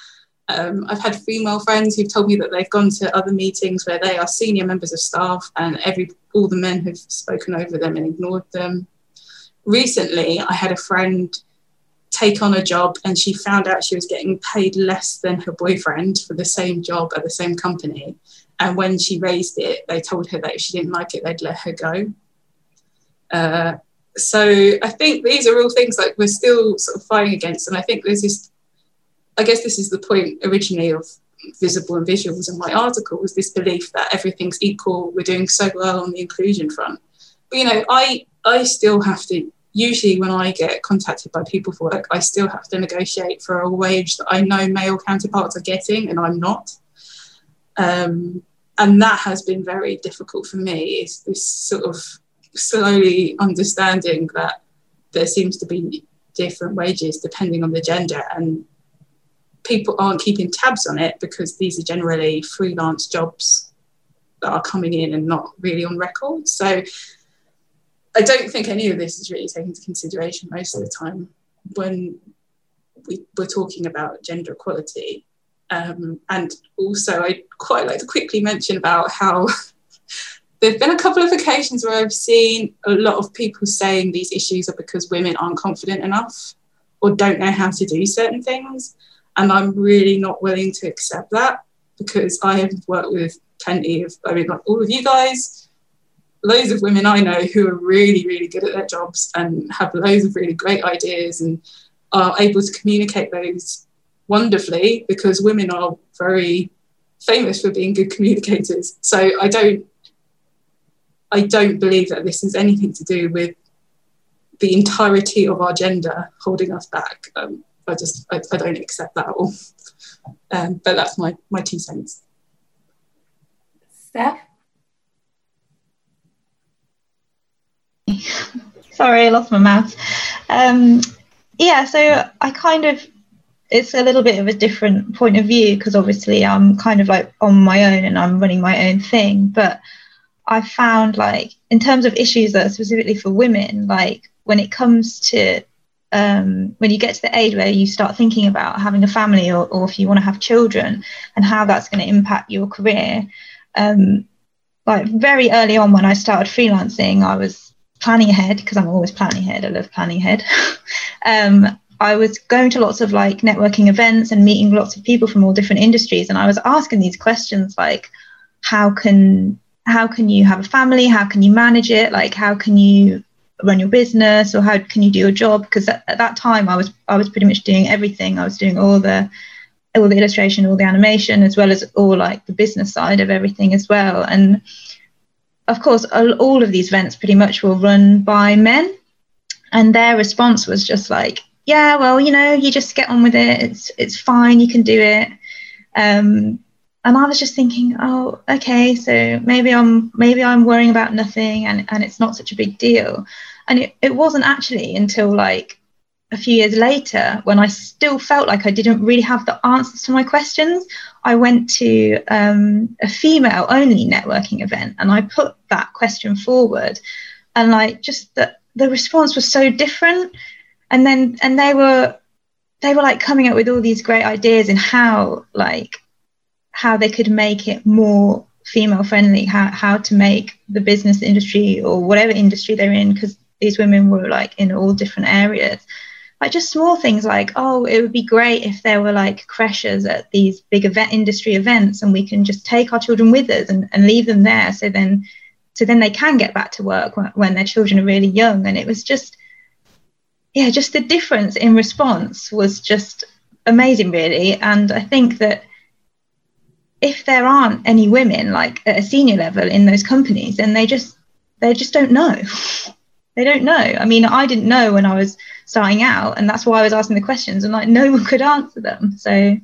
Um, I've had female friends who've told me that they've gone to other meetings where they are senior members of staff and every all the men have spoken over them and ignored them. Recently, I had a friend take on a job and she found out she was getting paid less than her boyfriend for the same job at the same company. And when she raised it, they told her that if she didn't like it, they'd let her go. Uh, so I think these are all things like we're still sort of fighting against, and I think there's this. I guess this is the point originally of visible and visuals in my article was this belief that everything's equal. We're doing so well on the inclusion front, but you know, I I still have to. Usually, when I get contacted by people for work, I still have to negotiate for a wage that I know male counterparts are getting, and I'm not. Um, and that has been very difficult for me. Is this sort of slowly understanding that there seems to be different wages depending on the gender and people aren't keeping tabs on it because these are generally freelance jobs that are coming in and not really on record. So i don't think any of this is really taken into consideration most of the time when we, we're talking about gender equality. Um, and also i'd quite like to quickly mention about how *laughs* there have been a couple of occasions where I've seen a lot of people saying these issues are because women aren't confident enough or don't know how to do certain things. And I'm really not willing to accept that because I have worked with plenty of, I mean, like all of you guys, loads of women I know who are really, really good at their jobs and have loads of really great ideas and are able to communicate those wonderfully because women are very famous for being good communicators. So I don't I don't believe that this is anything to do with the entirety of our gender holding us back. Um, I just I, I, don't accept that at all. Um, but that's my my two cents.
Steph.
Sorry, I lost my mouth. Um, yeah, so I kind of it's a little bit of a different point of view because obviously I'm kind of like on my own and I'm running my own thing, but I found like in terms of issues that are specifically for women, like when it comes to um, when you get to the age where you start thinking about having a family or, or if you want to have children and how that's going to impact your career. Um, like very early on when I started freelancing, I was planning ahead because I'm always planning ahead. I love planning ahead. *laughs* um, I was going to lots of like networking events and meeting lots of people from all different industries, and I was asking these questions like, how can how can you have a family how can you manage it like how can you run your business or how can you do your job because at, at, that time i was i was pretty much doing everything i was doing all the all the illustration, all the animation, as well as all like the business side of everything as well. And of course, all of these events pretty much were run by men, and their response was just like, "Yeah, well, you know, you just get on with it. It's it's fine. You can do it." Um, and I was just thinking, oh, okay, so maybe I'm maybe I'm worrying about nothing, and and it's not such a big deal. And it, it wasn't actually until like a few years later when I still felt like I didn't really have the answers to my questions. I went to um, a female only networking event and I put that question forward, and like just that the response was so different. And then and they were they were like coming up with all these great ideas and how like how they could make it more female friendly, how, how to make the business industry or whatever industry they're in, because these women were like in all different areas. Like just small things like, oh, it would be great if there were like creches at these big event industry events and we can just take our children with us and, and leave them there. So then so then they can get back to work when, when their children are really young. And it was just yeah, just the difference in response was just amazing, really. And I think that if there aren't any women like at a senior level in those companies, then they just they just don't know. *laughs* they don't know. I mean, I didn't know when I was starting out, and that's why I was asking the questions, and like no one could answer them. So,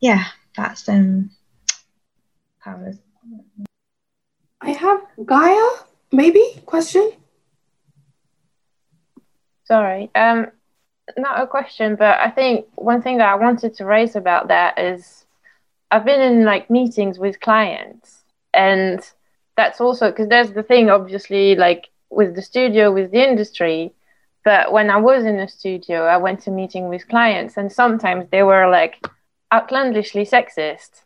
yeah, that's um, how
I have Gaia, maybe question.
Sorry, um, not a question, but I think one thing that I wanted to raise about that is I've been in like meetings with clients, and that's also because there's the thing, obviously, like with the studio, with the industry. But when I was in the studio, I went to meeting with clients, and sometimes they were like outlandishly sexist,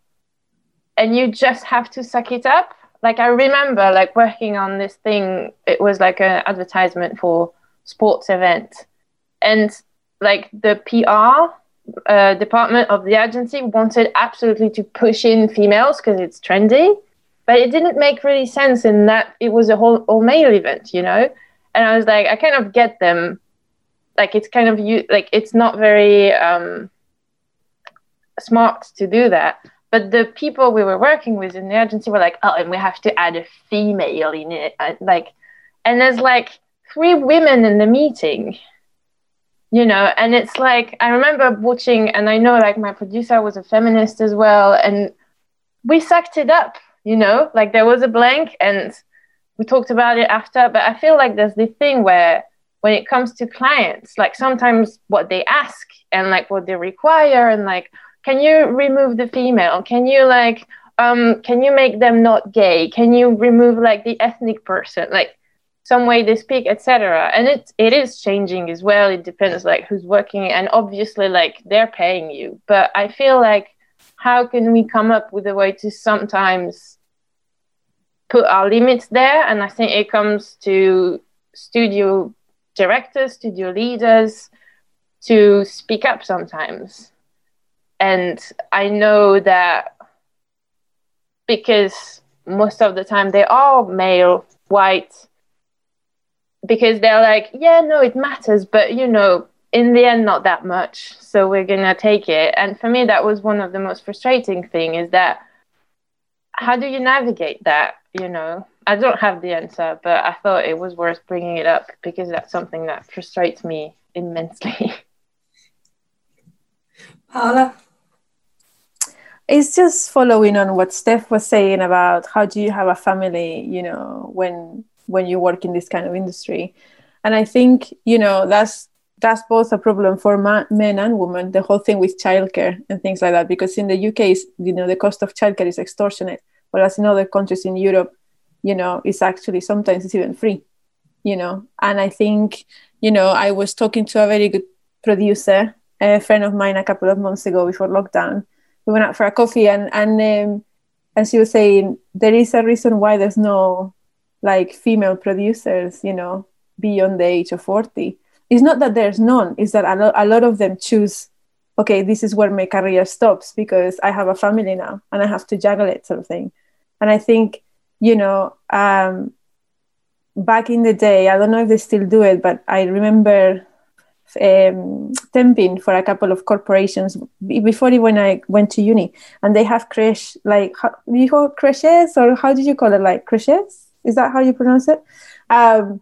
and you just have to suck it up. Like I remember, like working on this thing. It was like an advertisement for sports event, and like the PR uh, department of the agency wanted absolutely to push in females because it's trendy, but it didn't make really sense in that it was a whole all male event, you know. And I was like, I kind of get them. Like it's kind of you like it's not very um, smart to do that. But the people we were working with in the agency were like, oh, and we have to add a female in it, like, and there's like three women in the meeting you know and it's like i remember watching and i know like my producer was a feminist as well and we sucked it up you know? Like there was a blank and we talked about it after but i feel like there's this thing where when it comes to clients like sometimes what they ask and like what they require and like can you remove the female? Can you like um can you make them not gay? Can you remove like the ethnic person? Like some way they speak etc and it it is changing as well. It depends like who's working and obviously like they're paying you. But i feel like how can we come up with a way to sometimes put our limits there? And i think it comes to studio directors studio leaders to speak up sometimes. And i know that because most of the time they are male white because they're like, yeah, no, it matters, but you know, in the end, not that much. So we're gonna take it. And for me, that was one of the most frustrating thing is that how do you navigate that? You know, I don't have the answer, but I thought it was worth bringing it up because that's something that frustrates me immensely. *laughs*
Paula.
It's just following on what Steph was saying about how do you have a family, you know, when when you work in this kind of industry. And i think you know that's that's both a problem for ma- men and women the whole thing with childcare and things like that because in the uk you know the cost of childcare is extortionate whereas in other countries in europe you know it's actually sometimes it's even free you know. And i think you know i was talking to a very good producer a friend of mine a couple of months ago before lockdown. We went out for a coffee and and um, and she was saying there is a reason why there's no like female producers, you know, beyond the age of 40. It's not that there's none, it's that a, lo- a lot of them choose, okay, this is where my career stops because I have a family now and I have to juggle it, sort of thing. And I think, you know, um, back in the day, I don't know if they still do it, but I remember um, temping for a couple of corporations before when I went to uni, and they have creche like how, you call creches or how did you call it like creches? Is that how you pronounce it? Um,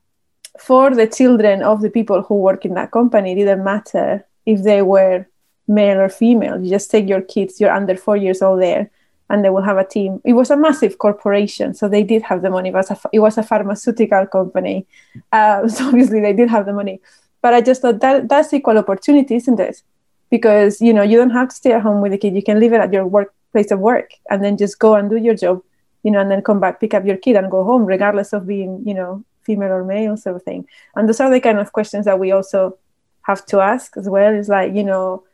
for the children of the people who work in that company, it didn't matter if they were male or female. You just take your kids, you're under four years old there, and they will have a team. It was a massive corporation, so they did have the money. It was a, it was a pharmaceutical company, uh, *laughs* so obviously they did have the money. But I just thought that that's equal opportunity, isn't it? Because you know you don't have to stay at home with the kid. You can leave it at your workplace of work, and then just go and do your job, you know, and then come back, pick up your kid, and go home, regardless of being you know female or male, sort of thing. And those are the kind of questions that we also have to ask as well. Is like you know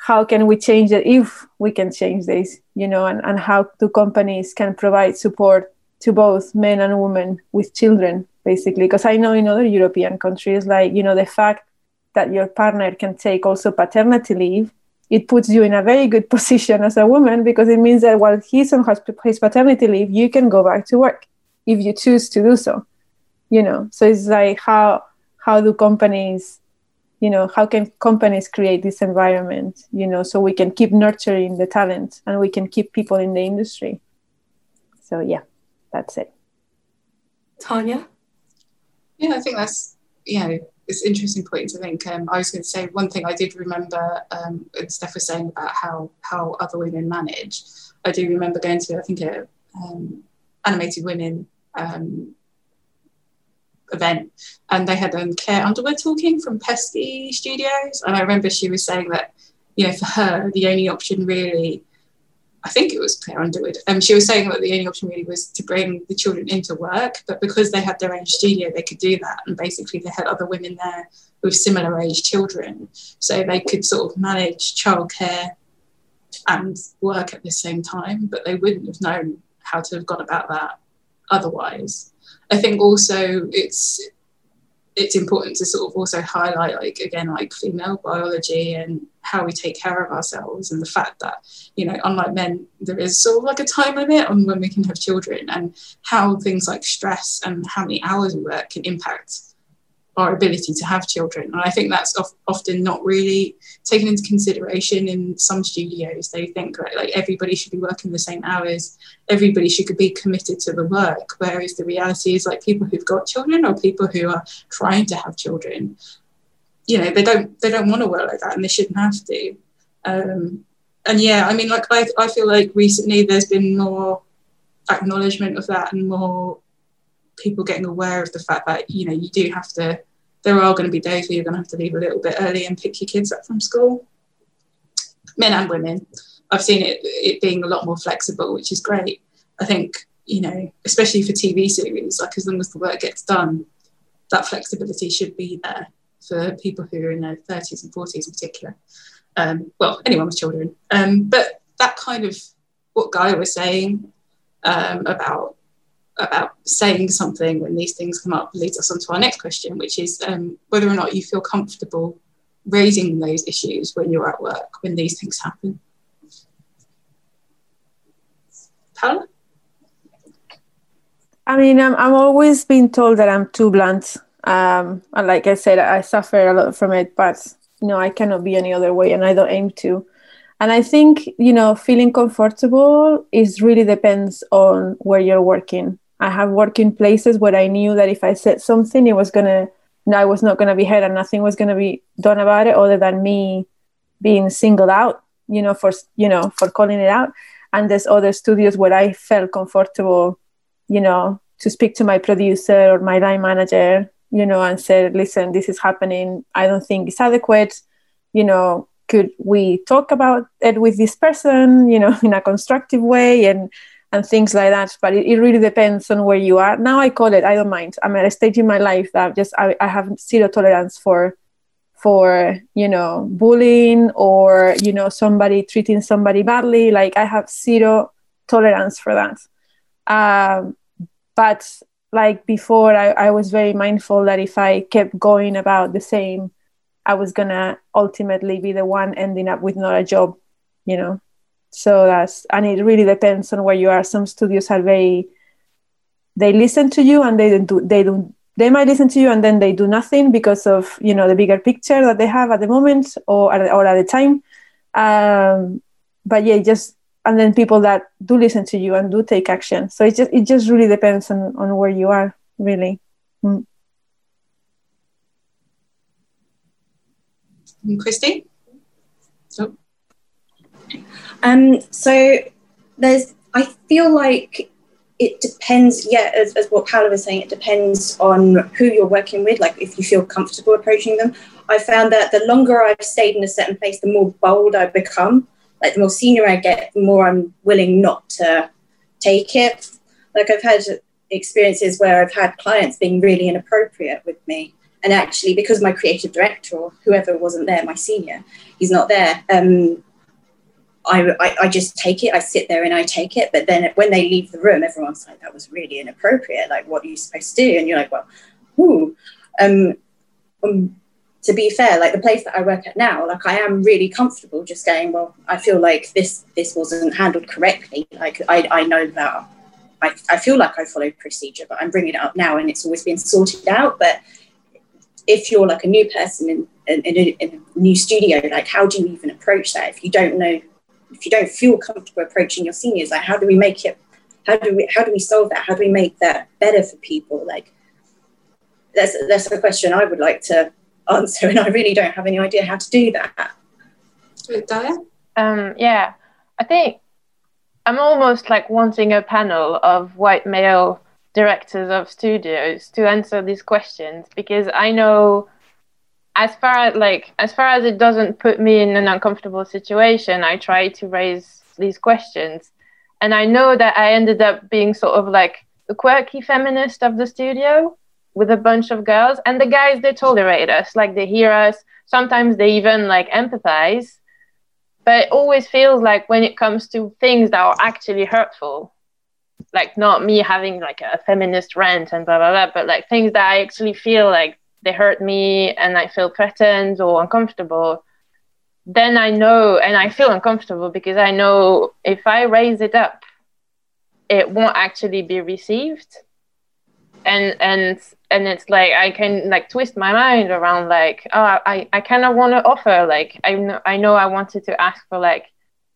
how can we change it if we can change this you know and, and how do companies can provide support to both men and women with children basically because i know in other european countries like you know the fact that your partner can take also paternity leave it puts you in a very good *laughs* position as a woman because it means that while he's on his paternity leave you can go back to work if you choose to do so you know? So it's like how how do companies you know how can companies create this environment you know so we can keep nurturing the talent and we can keep people in the industry? So yeah that's it.
Tanya?
Yeah i think that's you know it's interesting point i think um, i was going to say one thing i did remember um, steph was saying about how how other women manage i do remember going to i think a um, animated women um, event and they had um, Claire Underwood talking from Pesky Studios. And I remember she was saying that, you know, for her, the only option really, I think it was Claire Underwood, um, she was saying that the only option really was to bring the children into work. But because they had their own studio, they could do that. And basically, they had other women there with similar age children. So they could sort of manage childcare and work at the same time, but they wouldn't have known how to have gone about that otherwise. I think also it's it's important to sort of also highlight like again like female biology and how we take care of ourselves and the fact that you know unlike men there is sort of like a time limit on when we can have children and how things like stress and how many hours we work can impact our ability to have children. And I think that's of, often not really taken into consideration in some studios. They think like everybody should be working the same hours, everybody should be committed to the work. Whereas the reality is like people who've got children or people who are trying to have children, you know, they don't they don't want to work like that and they shouldn't have to. Um, and yeah, I mean, like I, I feel like recently there's been more acknowledgement of that and more people getting aware of the fact that you know you do have to there are going to be days where you're going to have to leave a little bit early and pick your kids up from school. Men and women i've seen it it being a lot more flexible which is great. I think you know especially for tv series like as long as the work gets done that flexibility should be there for people who are in their 30s and 40s in particular. Um, well anyone with children. Um, but that kind of what Gaia was saying um, about about saying something when these things come up leads us on to our next question, which is um, whether or not you feel comfortable raising those issues when you're at work, when these things happen. Paula?
I mean, I'm, I'm always being told that I'm too blunt. Um, and like I said, I suffer a lot from it, but know, I cannot be any other way and I don't aim to. And I think, you know, feeling comfortable is really depends on where you're working. I have worked in places where I knew that if I said something, it was gonna, I was not gonna be heard, and nothing was gonna be done about it, other than me being singled out, you know, for you know, for calling it out. And there's other studios where I felt comfortable, you know, to speak to my producer or my line manager, you know, and said, "Listen, this is happening. I don't think it's adequate. You know, could we talk about it with this person, you know, *laughs* in a constructive way?" and and things like that. But it, it, really depends on where you are. Now I call it, I don't mind. I'm at a stage in my life that just I, I have zero tolerance for for you know bullying or you know somebody treating somebody badly. Like I have zero tolerance for that. Um, but like before, I, I was very mindful that if I kept going about the same, I was gonna ultimately be the one ending up with not a job, you know so that's and it really depends on where you are some studios are very they listen to you and they don't do they don't they might listen to you and then they do nothing because of you know the bigger picture that they have at the moment or at, or at the time um, but yeah just and then people that do listen to you and do take action so it just it just really depends on on where you are really mm.
christy.
Um so there's i feel like it depends, yeah, as, as what Paola was saying, it depends on who you're working with, like if you feel comfortable approaching them. I found that the longer I've stayed in a certain place, the more bold I become. Like the more senior I get, the more I'm willing not to take it. Like I've had experiences where I've had clients being really inappropriate with me. And actually, because my creative director or whoever wasn't there, my senior, he's not there, um, I, I, I, just take it. I sit there and I take it. But then when they leave the room, everyone's like, that was really inappropriate. Like, what are you supposed to do? And you're like, well. Um, um, to be fair, like the place that I work at now, like I am really comfortable just going, well, I feel like this this wasn't handled correctly. Like I, I know that I, I feel like I followed procedure, but I'm bringing it up now and it's always been sorted out. But if you're like a new person in, in, in, a, in a new studio, like how do you even approach that if you don't know if you don't feel comfortable approaching your seniors, like how do we make it? How do we how do we solve that? How do we make that better for people? Like that's that's a question I would like to answer, and I really don't have any idea how to do that.
Gaia?
Um, yeah, I think I'm almost like wanting a panel of white male directors of studios to answer these questions because I know as far as like as far as it doesn't put me in an uncomfortable situation i try to raise these questions. And i know that i ended up being sort of like the quirky feminist of the studio with a bunch of girls. And the guys they tolerate us like they hear us. Sometimes they even like empathize. But it always feels like when it comes to things that are actually hurtful like not me having like a feminist rant and blah blah blah but like things that i actually feel like they hurt me and I feel threatened or uncomfortable, then I know and I feel uncomfortable because I know if I raise it up, it won't actually be received. And and and it's like I can like twist my mind around like oh I, I kind of want to offer like I know I know I wanted to ask for like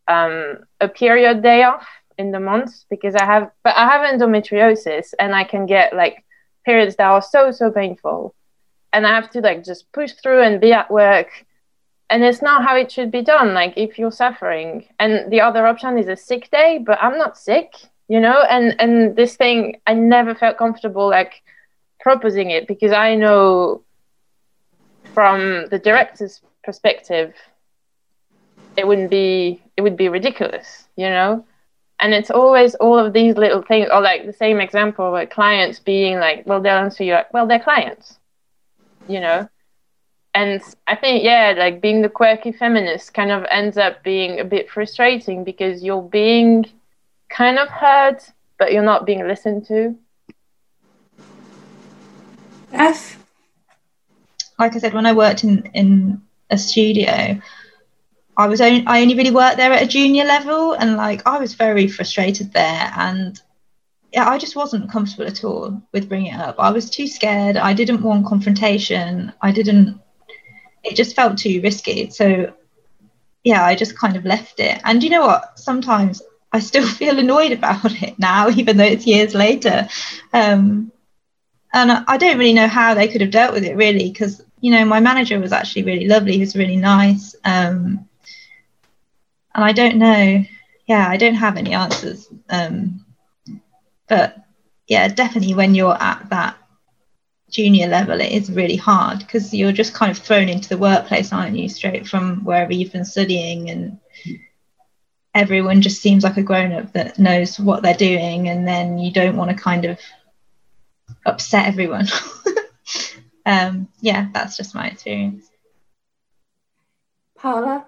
um a period day off in the month because I have but I have endometriosis and I can get like periods that are so so painful and I have to like just push through and be at work. And it's not how it should be done. Like if you're suffering, and the other option is a sick day, but I'm not sick, you know. And and this thing, I never felt comfortable like proposing it because I know from the director's perspective, it wouldn't be it would be ridiculous, you know and it's always all of these little things or like the same example with clients being like well they'll answer you like well they're clients you know? And i think yeah like being the quirky feminist kind of ends up being a bit frustrating because you're being kind of heard but you're not being listened to.
F?
Like i said when i worked in in a studio i was only i only really worked there at a junior level and like i was very frustrated there and yeah, I just wasn't comfortable at all with bringing it up. I was too scared. I didn't want confrontation. I didn't. It just felt too risky. So, yeah, I just kind of left it. And you know what? Sometimes I still *laughs* feel annoyed about it now, even though it's years later. Um, and I don't really know how they could have dealt with it, really, because you know my manager was actually really lovely. He was really nice. Um, and I don't know. Yeah, I don't have any answers. Um, but yeah, definitely when you're at that junior level, it is really hard because you're just kind of thrown into the workplace, aren't you? Straight from wherever you've been studying, and everyone just seems like a grown up that knows what they're doing, and then you don't want to kind of upset everyone. *laughs* um, yeah, that's just my experience.
Paola?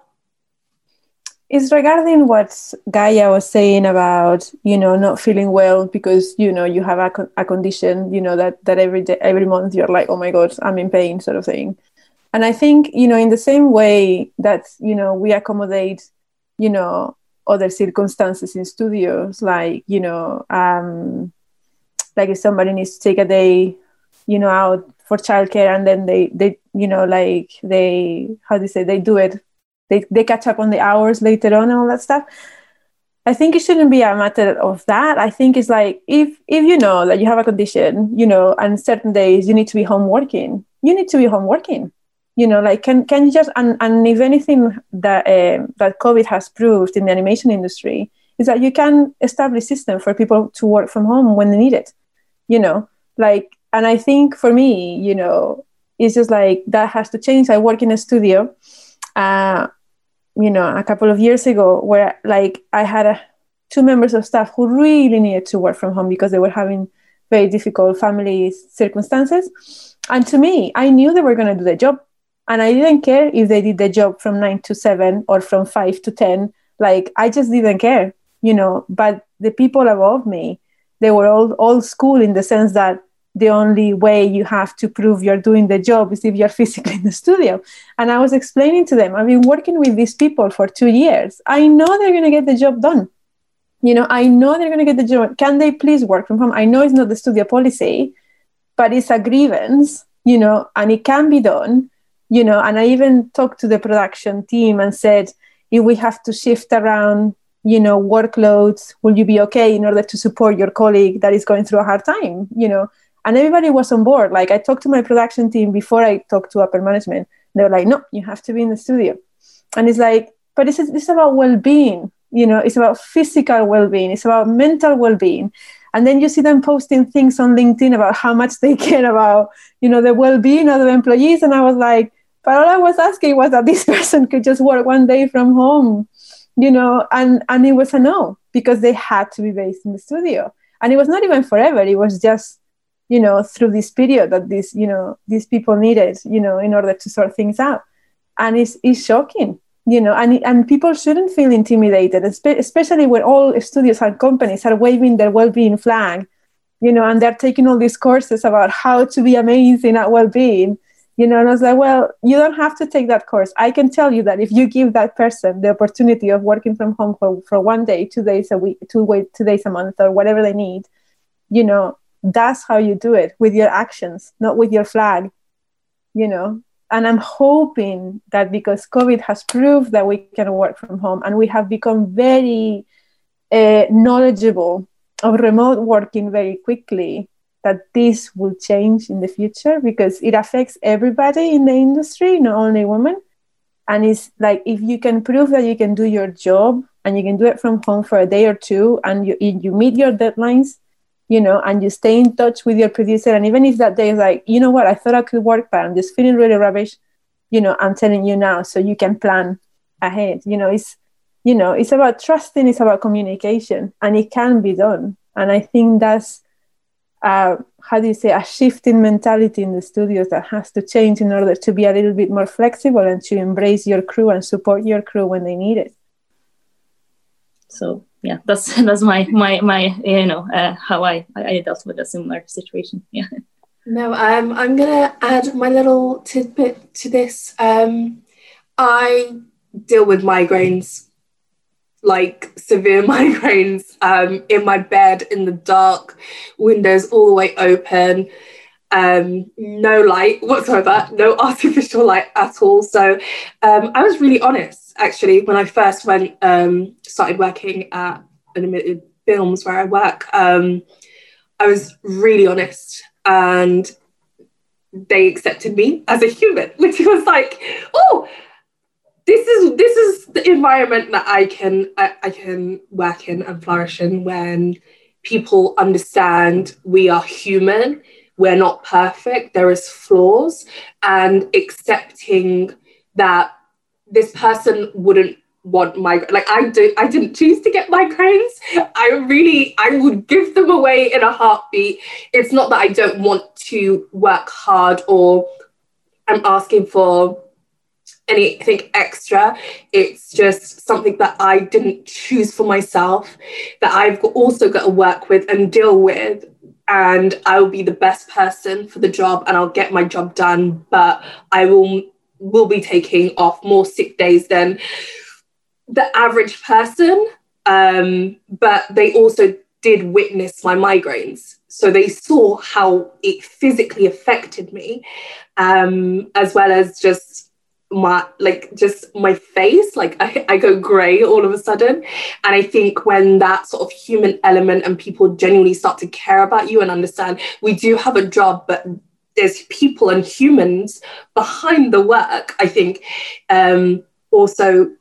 It's regarding what Gaia was saying about, you know, not feeling well because, you know, you have a, a condition, you know, that, that every day, every month you're like, oh my God, I'm in pain sort of thing. And I think, you know, in the same way that, you know, we accommodate, you know, other circumstances in studios, like, you know, um, like if somebody needs to take a day you know out for childcare and then they they you know like they how do you say they do it they, they catch up on the hours later on and all that stuff. I think it shouldn't be a matter of that. I think it's like if if you know that you have a condition you know and certain days you need to be home working you need to be home working. You know like can can you just and, and if anything that uh, that covid has proved in the animation industry is that you can establish system for people to work from home when they need it you know? Like and I think for me, you know, it's just like that has to change. I work in a studio, uh, you know, a couple of years ago where like I had a, two members of staff who really needed to work from home because they were having very difficult family circumstances. And to me, I knew they were going to do the job. And I didn't care if they did the job from nine to seven or from five to 10. Like, I just didn't care, you know. But the people above me, they were all old school in the sense that the only way you have to prove you're doing the job is if you're *laughs* physically in the studio. And I was explaining to them, I've been working with these people for two years. I know they're going to get the job done. You know, I know they're going to get the job. Can they please work from home? I know it's not the studio policy, but it's a grievance, you know, and it can be done, you know. And I even talked to the production team and said, if we have to shift around you know workloads will you be okay in order to support your colleague that is going through a hard time you know and everybody was on board. Like i talked to my production team before i talked to upper management. They were like no you have to be in the studio. And it's like but it's, it's about well-being you know? It's about physical well-being. It's about mental well-being. And then you see them posting things on linkedin about how much they *laughs* care about you know the well-being of the employees. And i was like but all i was asking was that this *laughs* person could just work one day from home you know? And and it was a no because they had to be based in the studio. And it was not even forever. It was just you know through this period that these you know these people needed you know in order to sort things out. And it's, it's shocking you know and, and people shouldn't feel intimidated especially when all studios and companies are waving their well-being flag you know and they're taking all these courses about how to be amazing at well-being you know. And i was like well you don't have to take that course. I can tell you that if you give that person the opportunity of working from home for, for one day two days a week two, two days a month or whatever they need you know that's how you do it with your actions not with your flag you know? And i'm hoping that because covid has proved that we can work from home and we have become very uh, knowledgeable of remote working very quickly that this will change in the future because it affects everybody in the industry not only women. And it's like if you can prove that you can do your job and you can do it from home for a day or two and you, you meet your deadlines you know, and you stay in touch with your producer. And even if that day is like, you know what, I thought I could work, but I'm just feeling really rubbish, you know, I'm telling you now so you can plan ahead. You know, it's you know, it's about trusting, it's about communication, and it can be done. And I think that's uh, how do you say a shift in mentality in the studios that has to change in order to be a little bit more flexible and to embrace your crew and support your crew when they need it.
So yeah, that's *laughs* that's my my my you know uh, how I I dealt with a similar situation. *laughs* Yeah.
No, um, I'm gonna add my little tidbit to this. Um, I deal with migraines, like severe *laughs* migraines, um, in my bed in the dark, windows all the way open, um, no light whatsoever, no *laughs* artificial light at all. So um, I was really honest actually when I first went um, started working at animated films where I work. Um, I was really honest and they accepted me as a human, *laughs* which was like, oh, this is this is the environment that I can I, I can work in and flourish in when people understand we are human, we're not perfect, there is flaws, and accepting that this person wouldn't want my like I do I didn't choose to get migraines. I really I would give them away in a heartbeat. It's not that I don't want to work hard or I'm asking for anything extra. It's just something that I didn't choose for myself that I've also got to work with and deal with. And I will be the best person for the job and I'll get my job done, but I will will be taking off more sick days than the average person. Um, but they also did witness my migraines. So they saw how it physically affected me, um, as well as just my like just my face like I, I go gray all of a sudden. And i think when that sort of human element and people genuinely start to care about you and understand we do have a job but there's people and humans behind the work i think um also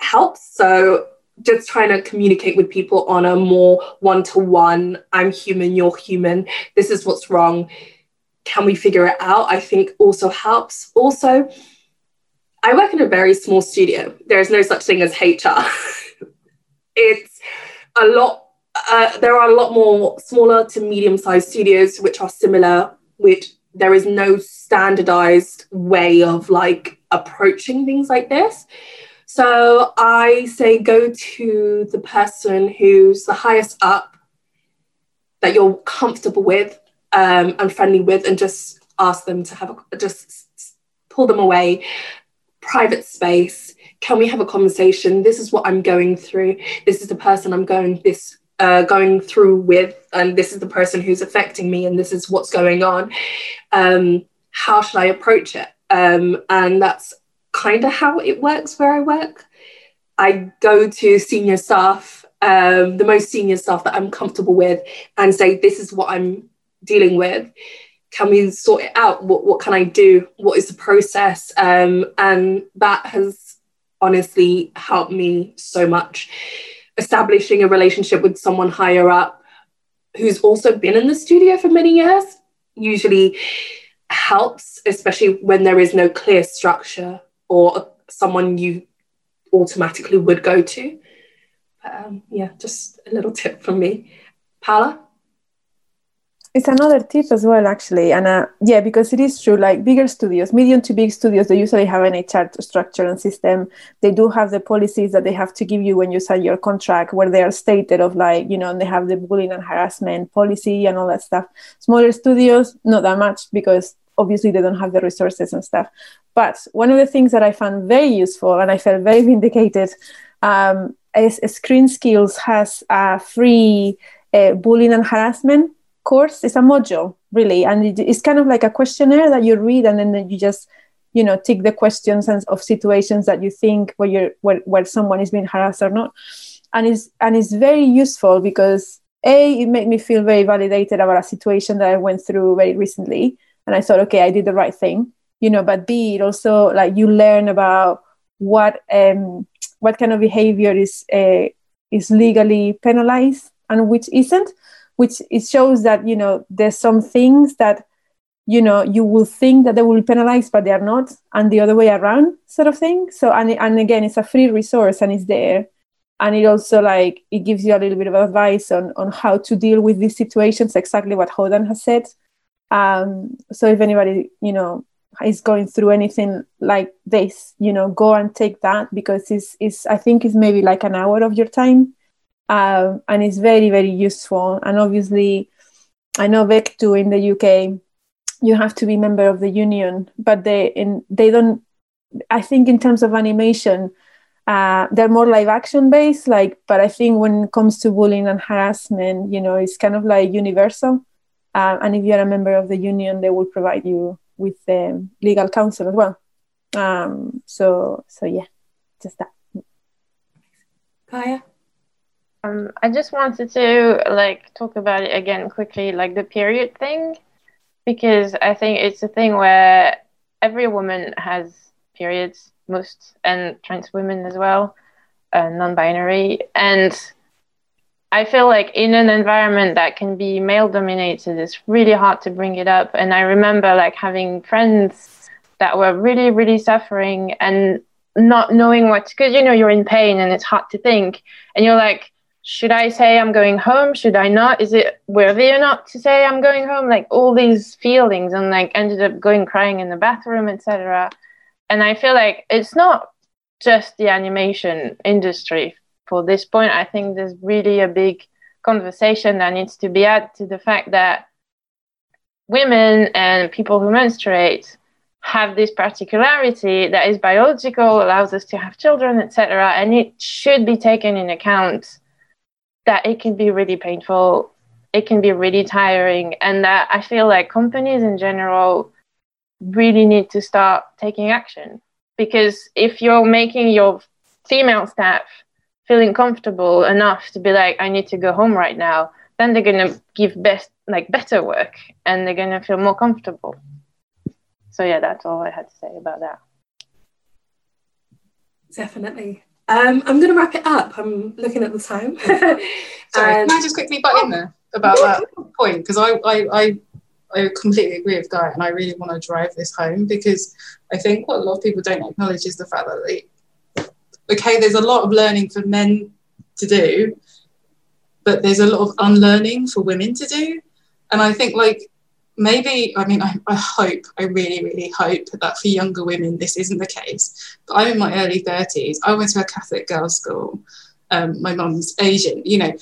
helps. So just trying to communicate with people on a more one-to-one i'm human you're human this is what's wrong can we figure it out? I think also helps. Also I work in a very small studio. There is no such thing as HR. *laughs* it's a lot, uh, there are a lot more smaller to medium sized studios which are similar, which there is no standardized way of like approaching things like this. So I say go to the person who's the highest up that you're comfortable with um, and friendly with, and just ask them to have a, just pull them away private space. Can we have a conversation? This is what i'm going through. This is the person i'm going this uh, going through with and this is the person who's affecting me and this is what's going on. Um, how should i approach it? Um, and that's kind of how it works where i work. I go to senior staff um, the most senior staff that i'm comfortable with and say this is what i'm dealing with can we sort it out? What, what can I do? What is the process? Um, and that has honestly helped me so much. Establishing a relationship with someone higher up who's also been in the studio for many years usually helps, especially when there is no clear structure or someone you automatically would go to. Um, yeah, just a little tip from me. Paula?
It's another tip as well, actually. And uh, yeah, because it is true, like bigger studios, medium to big studios, they usually have an HR structure and system. They do have the policies that they have to give you when you sign your contract, where they are stated of like, you know, and they have the bullying and harassment policy and all that stuff. Smaller studios, not that much because obviously they don't have the resources and stuff. But one of the things that I found very useful and I felt very *laughs* vindicated um, is ScreenSkills has a free uh, bullying and harassment course it's a module really. And it's kind of like a questionnaire that you read and then you just you know tick the questions of situations that you think where you're where, where someone is being harassed or not. And it's and it's very useful because a it made me feel very validated about a situation that i went through very recently. And i thought okay i did the right thing you know. But b it also like you learn about what um what kind of behavior is uh, is legally penalized and which isn't which it shows that you know there's some things that you know you will think that they will be penalized but they are not and the other way around sort of thing. So and, and again it's a free resource and it's there. And it also like it gives you a little bit of advice on on how to deal with these situations exactly what hodan has said. Um, so if anybody you know is going through anything like this you know go and take that because it's, it's i think it's maybe like an hour of your time um, and it's very very useful. And obviously, I know BECTU in the UK, you have to be member of the union, but they in they don't. I think in terms of animation, uh, they're more live action based. Like, but I think when it comes to bullying and harassment, you know, it's kind of like universal. Uh, and if you're a member of the union, they will provide you with um, legal counsel as well. Um, so, so yeah, just that.
Gaia.
Um, I just wanted to like talk about it again quickly, like the period thing, because I think it's a thing where every woman has periods, most and trans women as well, uh, non-binary, and I feel like in an environment that can be male dominated, it's really hard to bring it up. And I remember like having friends that were really, really suffering and not knowing what because you know you're in pain and it's hard to think, and you're like should I say I'm going home? Should I not? Is it worthy or not to say I'm going home? Like all these feelings, and like ended up going crying in the bathroom, etc. And I feel like it's not just the animation industry for this point. I think there's really a big conversation that needs to be had to the fact that women and people who menstruate have this particularity that is biological, allows us to have children, etc. And it should be taken in account that it can be really painful, it can be really tiring, and that I feel like companies in general really need to start taking action. Because if you're making your female staff feeling comfortable enough to be like, I need to go home right now, then they're gonna give best like better work and they're gonna feel more comfortable. So yeah, that's all I had to say about that.
Definitely. Um, I'm going to wrap it up. I'm looking at the time. *laughs*
Sorry, can I just quickly butt in there about that point? Because I, I, I, I completely agree with Gaia, and I really want to drive this home because I think what a lot of people don't acknowledge is the fact that, like, okay, there's a lot of learning for men to do, but there's a lot of unlearning for women to do. And I think, like, maybe i mean I, I, hope i really really hope that for younger women this isn't the case. But i'm in my early 30s i went to a catholic girls school. Um, my mum's asian you know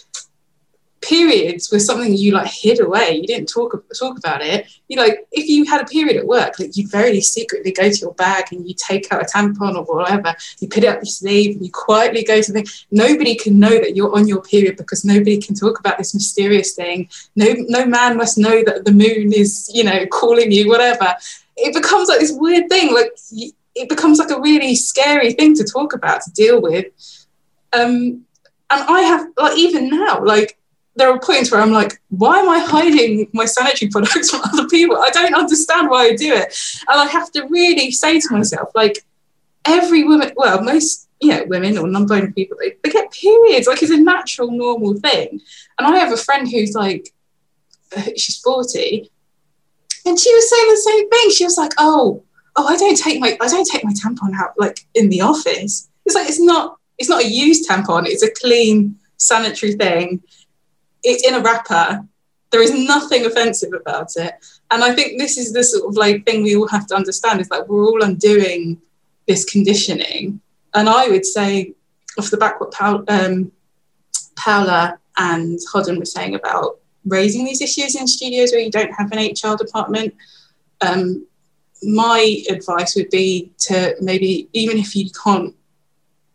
periods were something you like hid away. You didn't talk talk about it. You like if you had a period at work, like you'd very secretly go to your bag and you take out a tampon or whatever. You put it up your sleeve and you quietly go to the. Nobody can know that you're on your period because nobody can talk about this mysterious thing. No, no man must know that the moon is, you know, calling you. Whatever. It becomes like this weird thing. Like it becomes like a really scary thing to talk about to deal with. Um, and I have like even now, like there are points where I'm like, why am I hiding my sanitary *laughs* products from other people? I don't understand why I do it. And I have to really say to myself, like, every woman, well, most, you know, women or non binary people, they, they get periods. Like, it's a natural, normal thing. And I have a friend who's like, *laughs* she's 40, and she was saying the same thing. She was like, oh, oh, I don't take my, I don't take my tampon out like in the office. It's like, it's not, it's not a used tampon. It's a clean sanitary thing it's in a wrapper. There is nothing offensive about it. And I think this is the sort of like thing we all have to understand is that we're all undoing this conditioning. And I would say, off the back, what Paul, um, Paula and Hodden were saying about raising these issues in studios where you don't have an HR department. Um, my advice would be to maybe, even if you can't,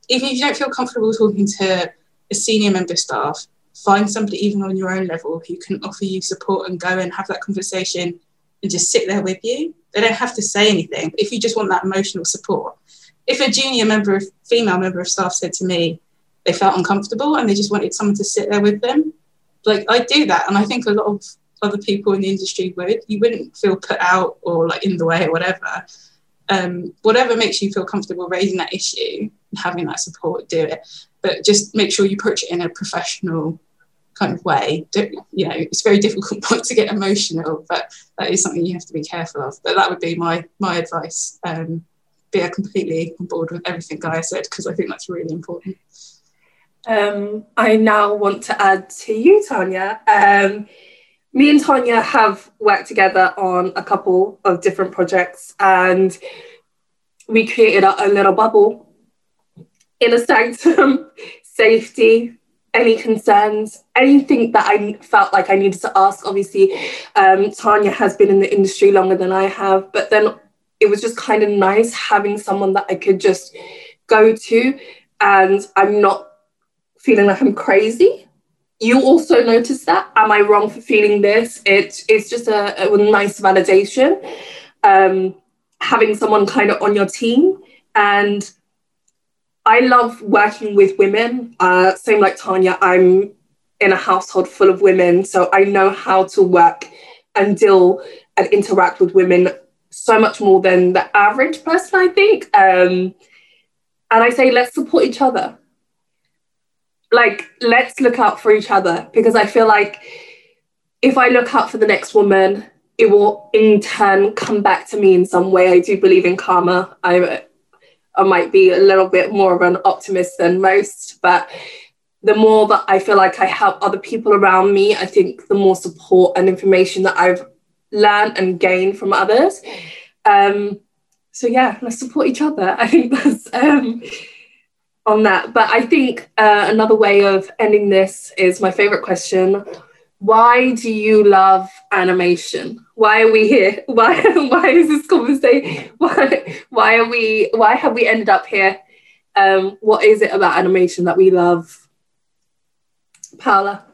even if you don't feel comfortable talking to a senior member staff, find somebody even on your own level who can offer you support and go and have that conversation and just sit there with you. They don't have to say anything. If you just want that emotional support. If a junior member of female member of staff said to me they felt uncomfortable and they just wanted someone to sit there with them, like I do that. And I think a lot of other people in the industry would. You wouldn't feel put out or like in the way or whatever. Um, whatever makes you feel comfortable raising that issue and having that support, do it. But just make sure you approach it in a professional kind of way. You know, it's very difficult *laughs* not to get emotional, but that is something you have to be careful of. But that would be my my advice. Um, be completely on board with everything Gaia said because I think that's really important.
Um, I now want to add to you, Tanya. Um, me and Tanya have worked together on a couple of different projects, and we created our own little bubble in a sanctum, *laughs* safety, any concerns, anything that I felt like I needed to ask. Obviously, um, Tanya has been in the industry longer than I have, but then it was just kind of nice having someone that I could just go to and I'm not feeling like I'm crazy. You also notice that. Am I wrong for feeling this? It, it's just a, a nice validation. Um, having someone kind of on your team and I love working with women. Uh, same like Tanya, I'm in a household full of women, so I know how to work and deal and interact with women so much more than the average person, I think. Um, and I say, let's support each other. Like, let's look out for each other because I feel like if I look out for the next woman, it will in turn come back to me in some way. I do believe in karma. I I might be a little bit more of an optimist than most, but the more that I feel like I help other people around me, I think the more support and information that I've learned and gained from others. Um, so yeah, let's support each other. *laughs* I think that's um, on that. But I think uh, another way of ending this is my favorite question: Why do you love animation? Why are we here? *laughs* Why why is this conversation? *laughs* Why why are we why have we ended up here? Um, what is it about animation that we love? Paula.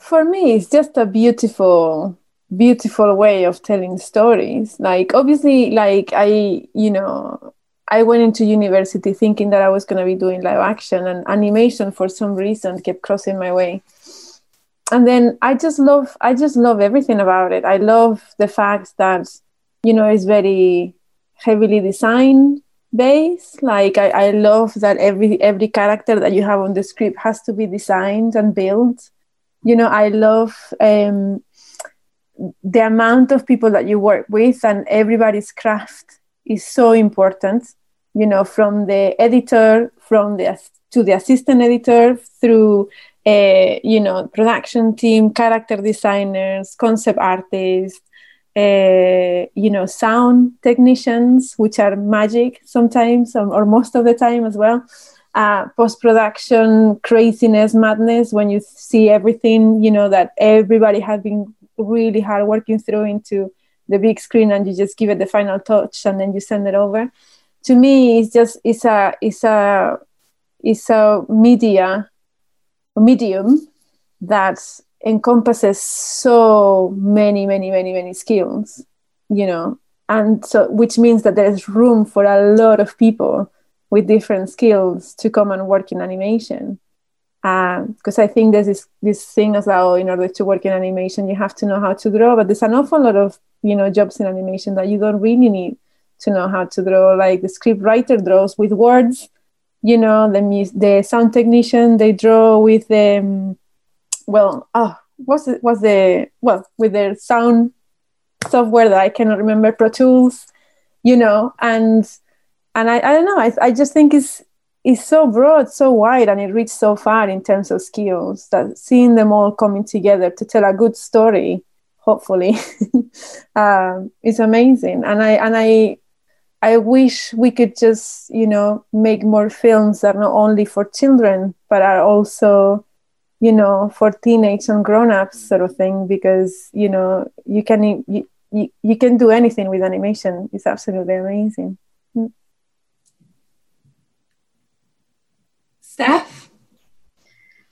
For me, it's just a beautiful, beautiful way of telling stories. Like, obviously, like I, you know, I went into university thinking that I was going to be doing live action and animation for some reason kept crossing my way. And then I just love, I just love everything about it. I love the fact that, you know, it's very heavily designed based. Like I, I love that every every character that you have on the script has to be designed and built. You know, I love um, the amount of people that you work with and everybody's craft is so important you know from the editor from the to the assistant editor through uh, you know production team character designers concept artists uh, you know sound technicians which are magic sometimes or, or most of the time as well. Uh, post-production craziness madness when you see everything you know that everybody has been really hard working through into the big screen and you just give it the final touch and then you send it over. To me it's just it's a it's a it's a media medium that encompasses so many many many many skills you know and so which means that there's room for a lot of people with different skills to come and work in animation because um, I think there's this this thing as well. In order to work in animation, you have to know how to draw, but there's an awful lot of you know jobs in animation that you don't really need to know how to draw. Like the script writer draws with words, you know, the the sound technician they draw with the um, well, oh, what's it? Was the well with their sound software that I cannot remember, Pro Tools, you know, and and I, I don't know. I, I just think it's it's so broad, so wide, and it reaches so far in terms of skills that seeing them all coming together to tell a good story, hopefully, *laughs* um, is amazing. And I and I I wish we could just you know make more films that are not only for children but are also you know for teenage and grown-ups sort of thing because you know you can you, you, you can do anything with animation it's absolutely amazing
Steph?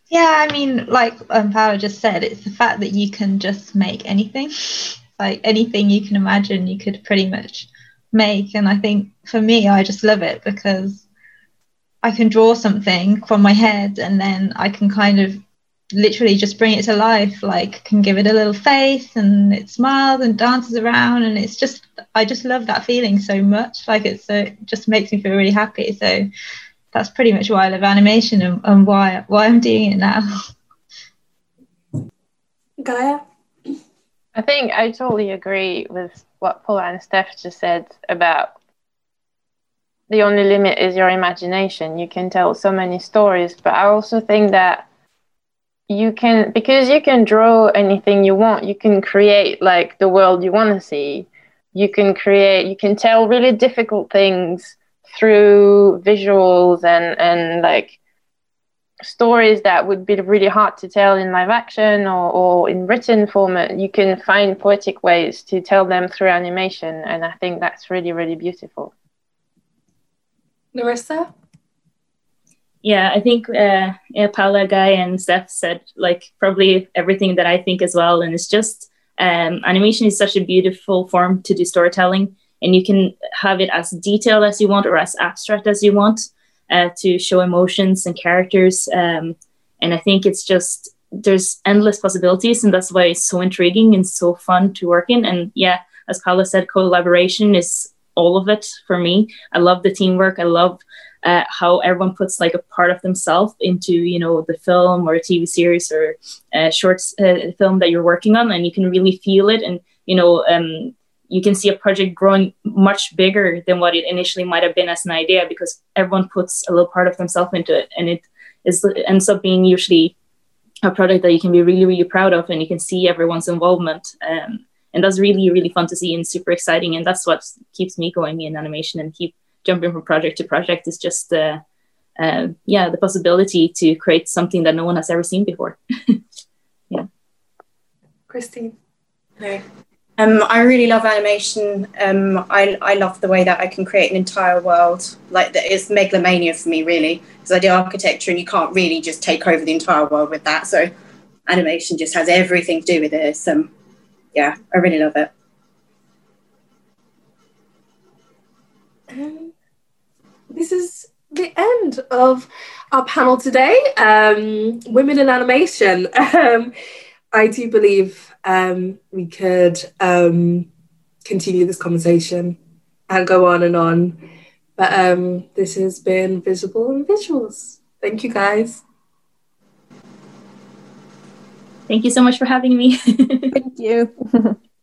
Yeah, I mean, like um, Paula just said, it's the fact that you can just make anything. Like anything you can imagine, you could pretty much make. And I think for me, I just love it because I can draw something from my head and then I can kind of literally just bring it to life like can give it a little face and it smiles and dances around and it's just i just love that feeling so much like it's so it just makes me feel really happy so that's pretty much why I love animation and, and why why I'm doing it now.
Gaia?
I think I totally agree with what Paula and Steph just said about the only limit is your imagination. You can tell so many stories, but I also think that you can because you can draw anything you want. You can create like the world you want to see. You can create. You can tell really difficult things through visuals and and like stories that would be really hard to tell in live action or, or in written format you can find poetic ways to tell them through animation and i think that's really really beautiful
Larissa?
yeah i think uh, yeah, paula Gaia and steph said like probably everything that i think as well and it's just um, animation is such a beautiful form to do storytelling and you can have it as detailed as you want or as abstract as you want uh, to show emotions and characters. Um, and I think it's just there's endless possibilities, and that's why it's so intriguing and so fun to work in. And yeah, as Paula said, collaboration is all of it for me. I love the teamwork. I love uh, how everyone puts like a part of themselves into you know the film or a TV series or a short uh, film that you're working on, and you can really feel it. And you know, um, you can see a project growing much bigger than what it initially might have been as an idea because everyone puts a little part of themselves into it. And it is it ends up being usually a project that you can be really really proud of and you can see everyone's involvement. Um, and that's really really fun to see and super exciting. And that's what keeps me going in animation and keep jumping from project to project is just uh, uh, yeah the possibility to create something that no one has ever seen before. *laughs* Yeah.
Christine. Hey
Um, I really love animation. Um, I, I love the way that I can create an entire world. Like that, it's megalomania for me, really, because I do architecture, and you can't really just take over the entire world with that. So, animation just has everything to do with it. So, yeah, I really love it.
Um, this is the end of our panel today. Um, women in animation. *laughs* Um, I do believe um, we could um, continue this conversation and go on and on. But um, this has been Visible in Visuals. Thank you guys.
Thank you so much for having me. *laughs*
Thank you. *laughs*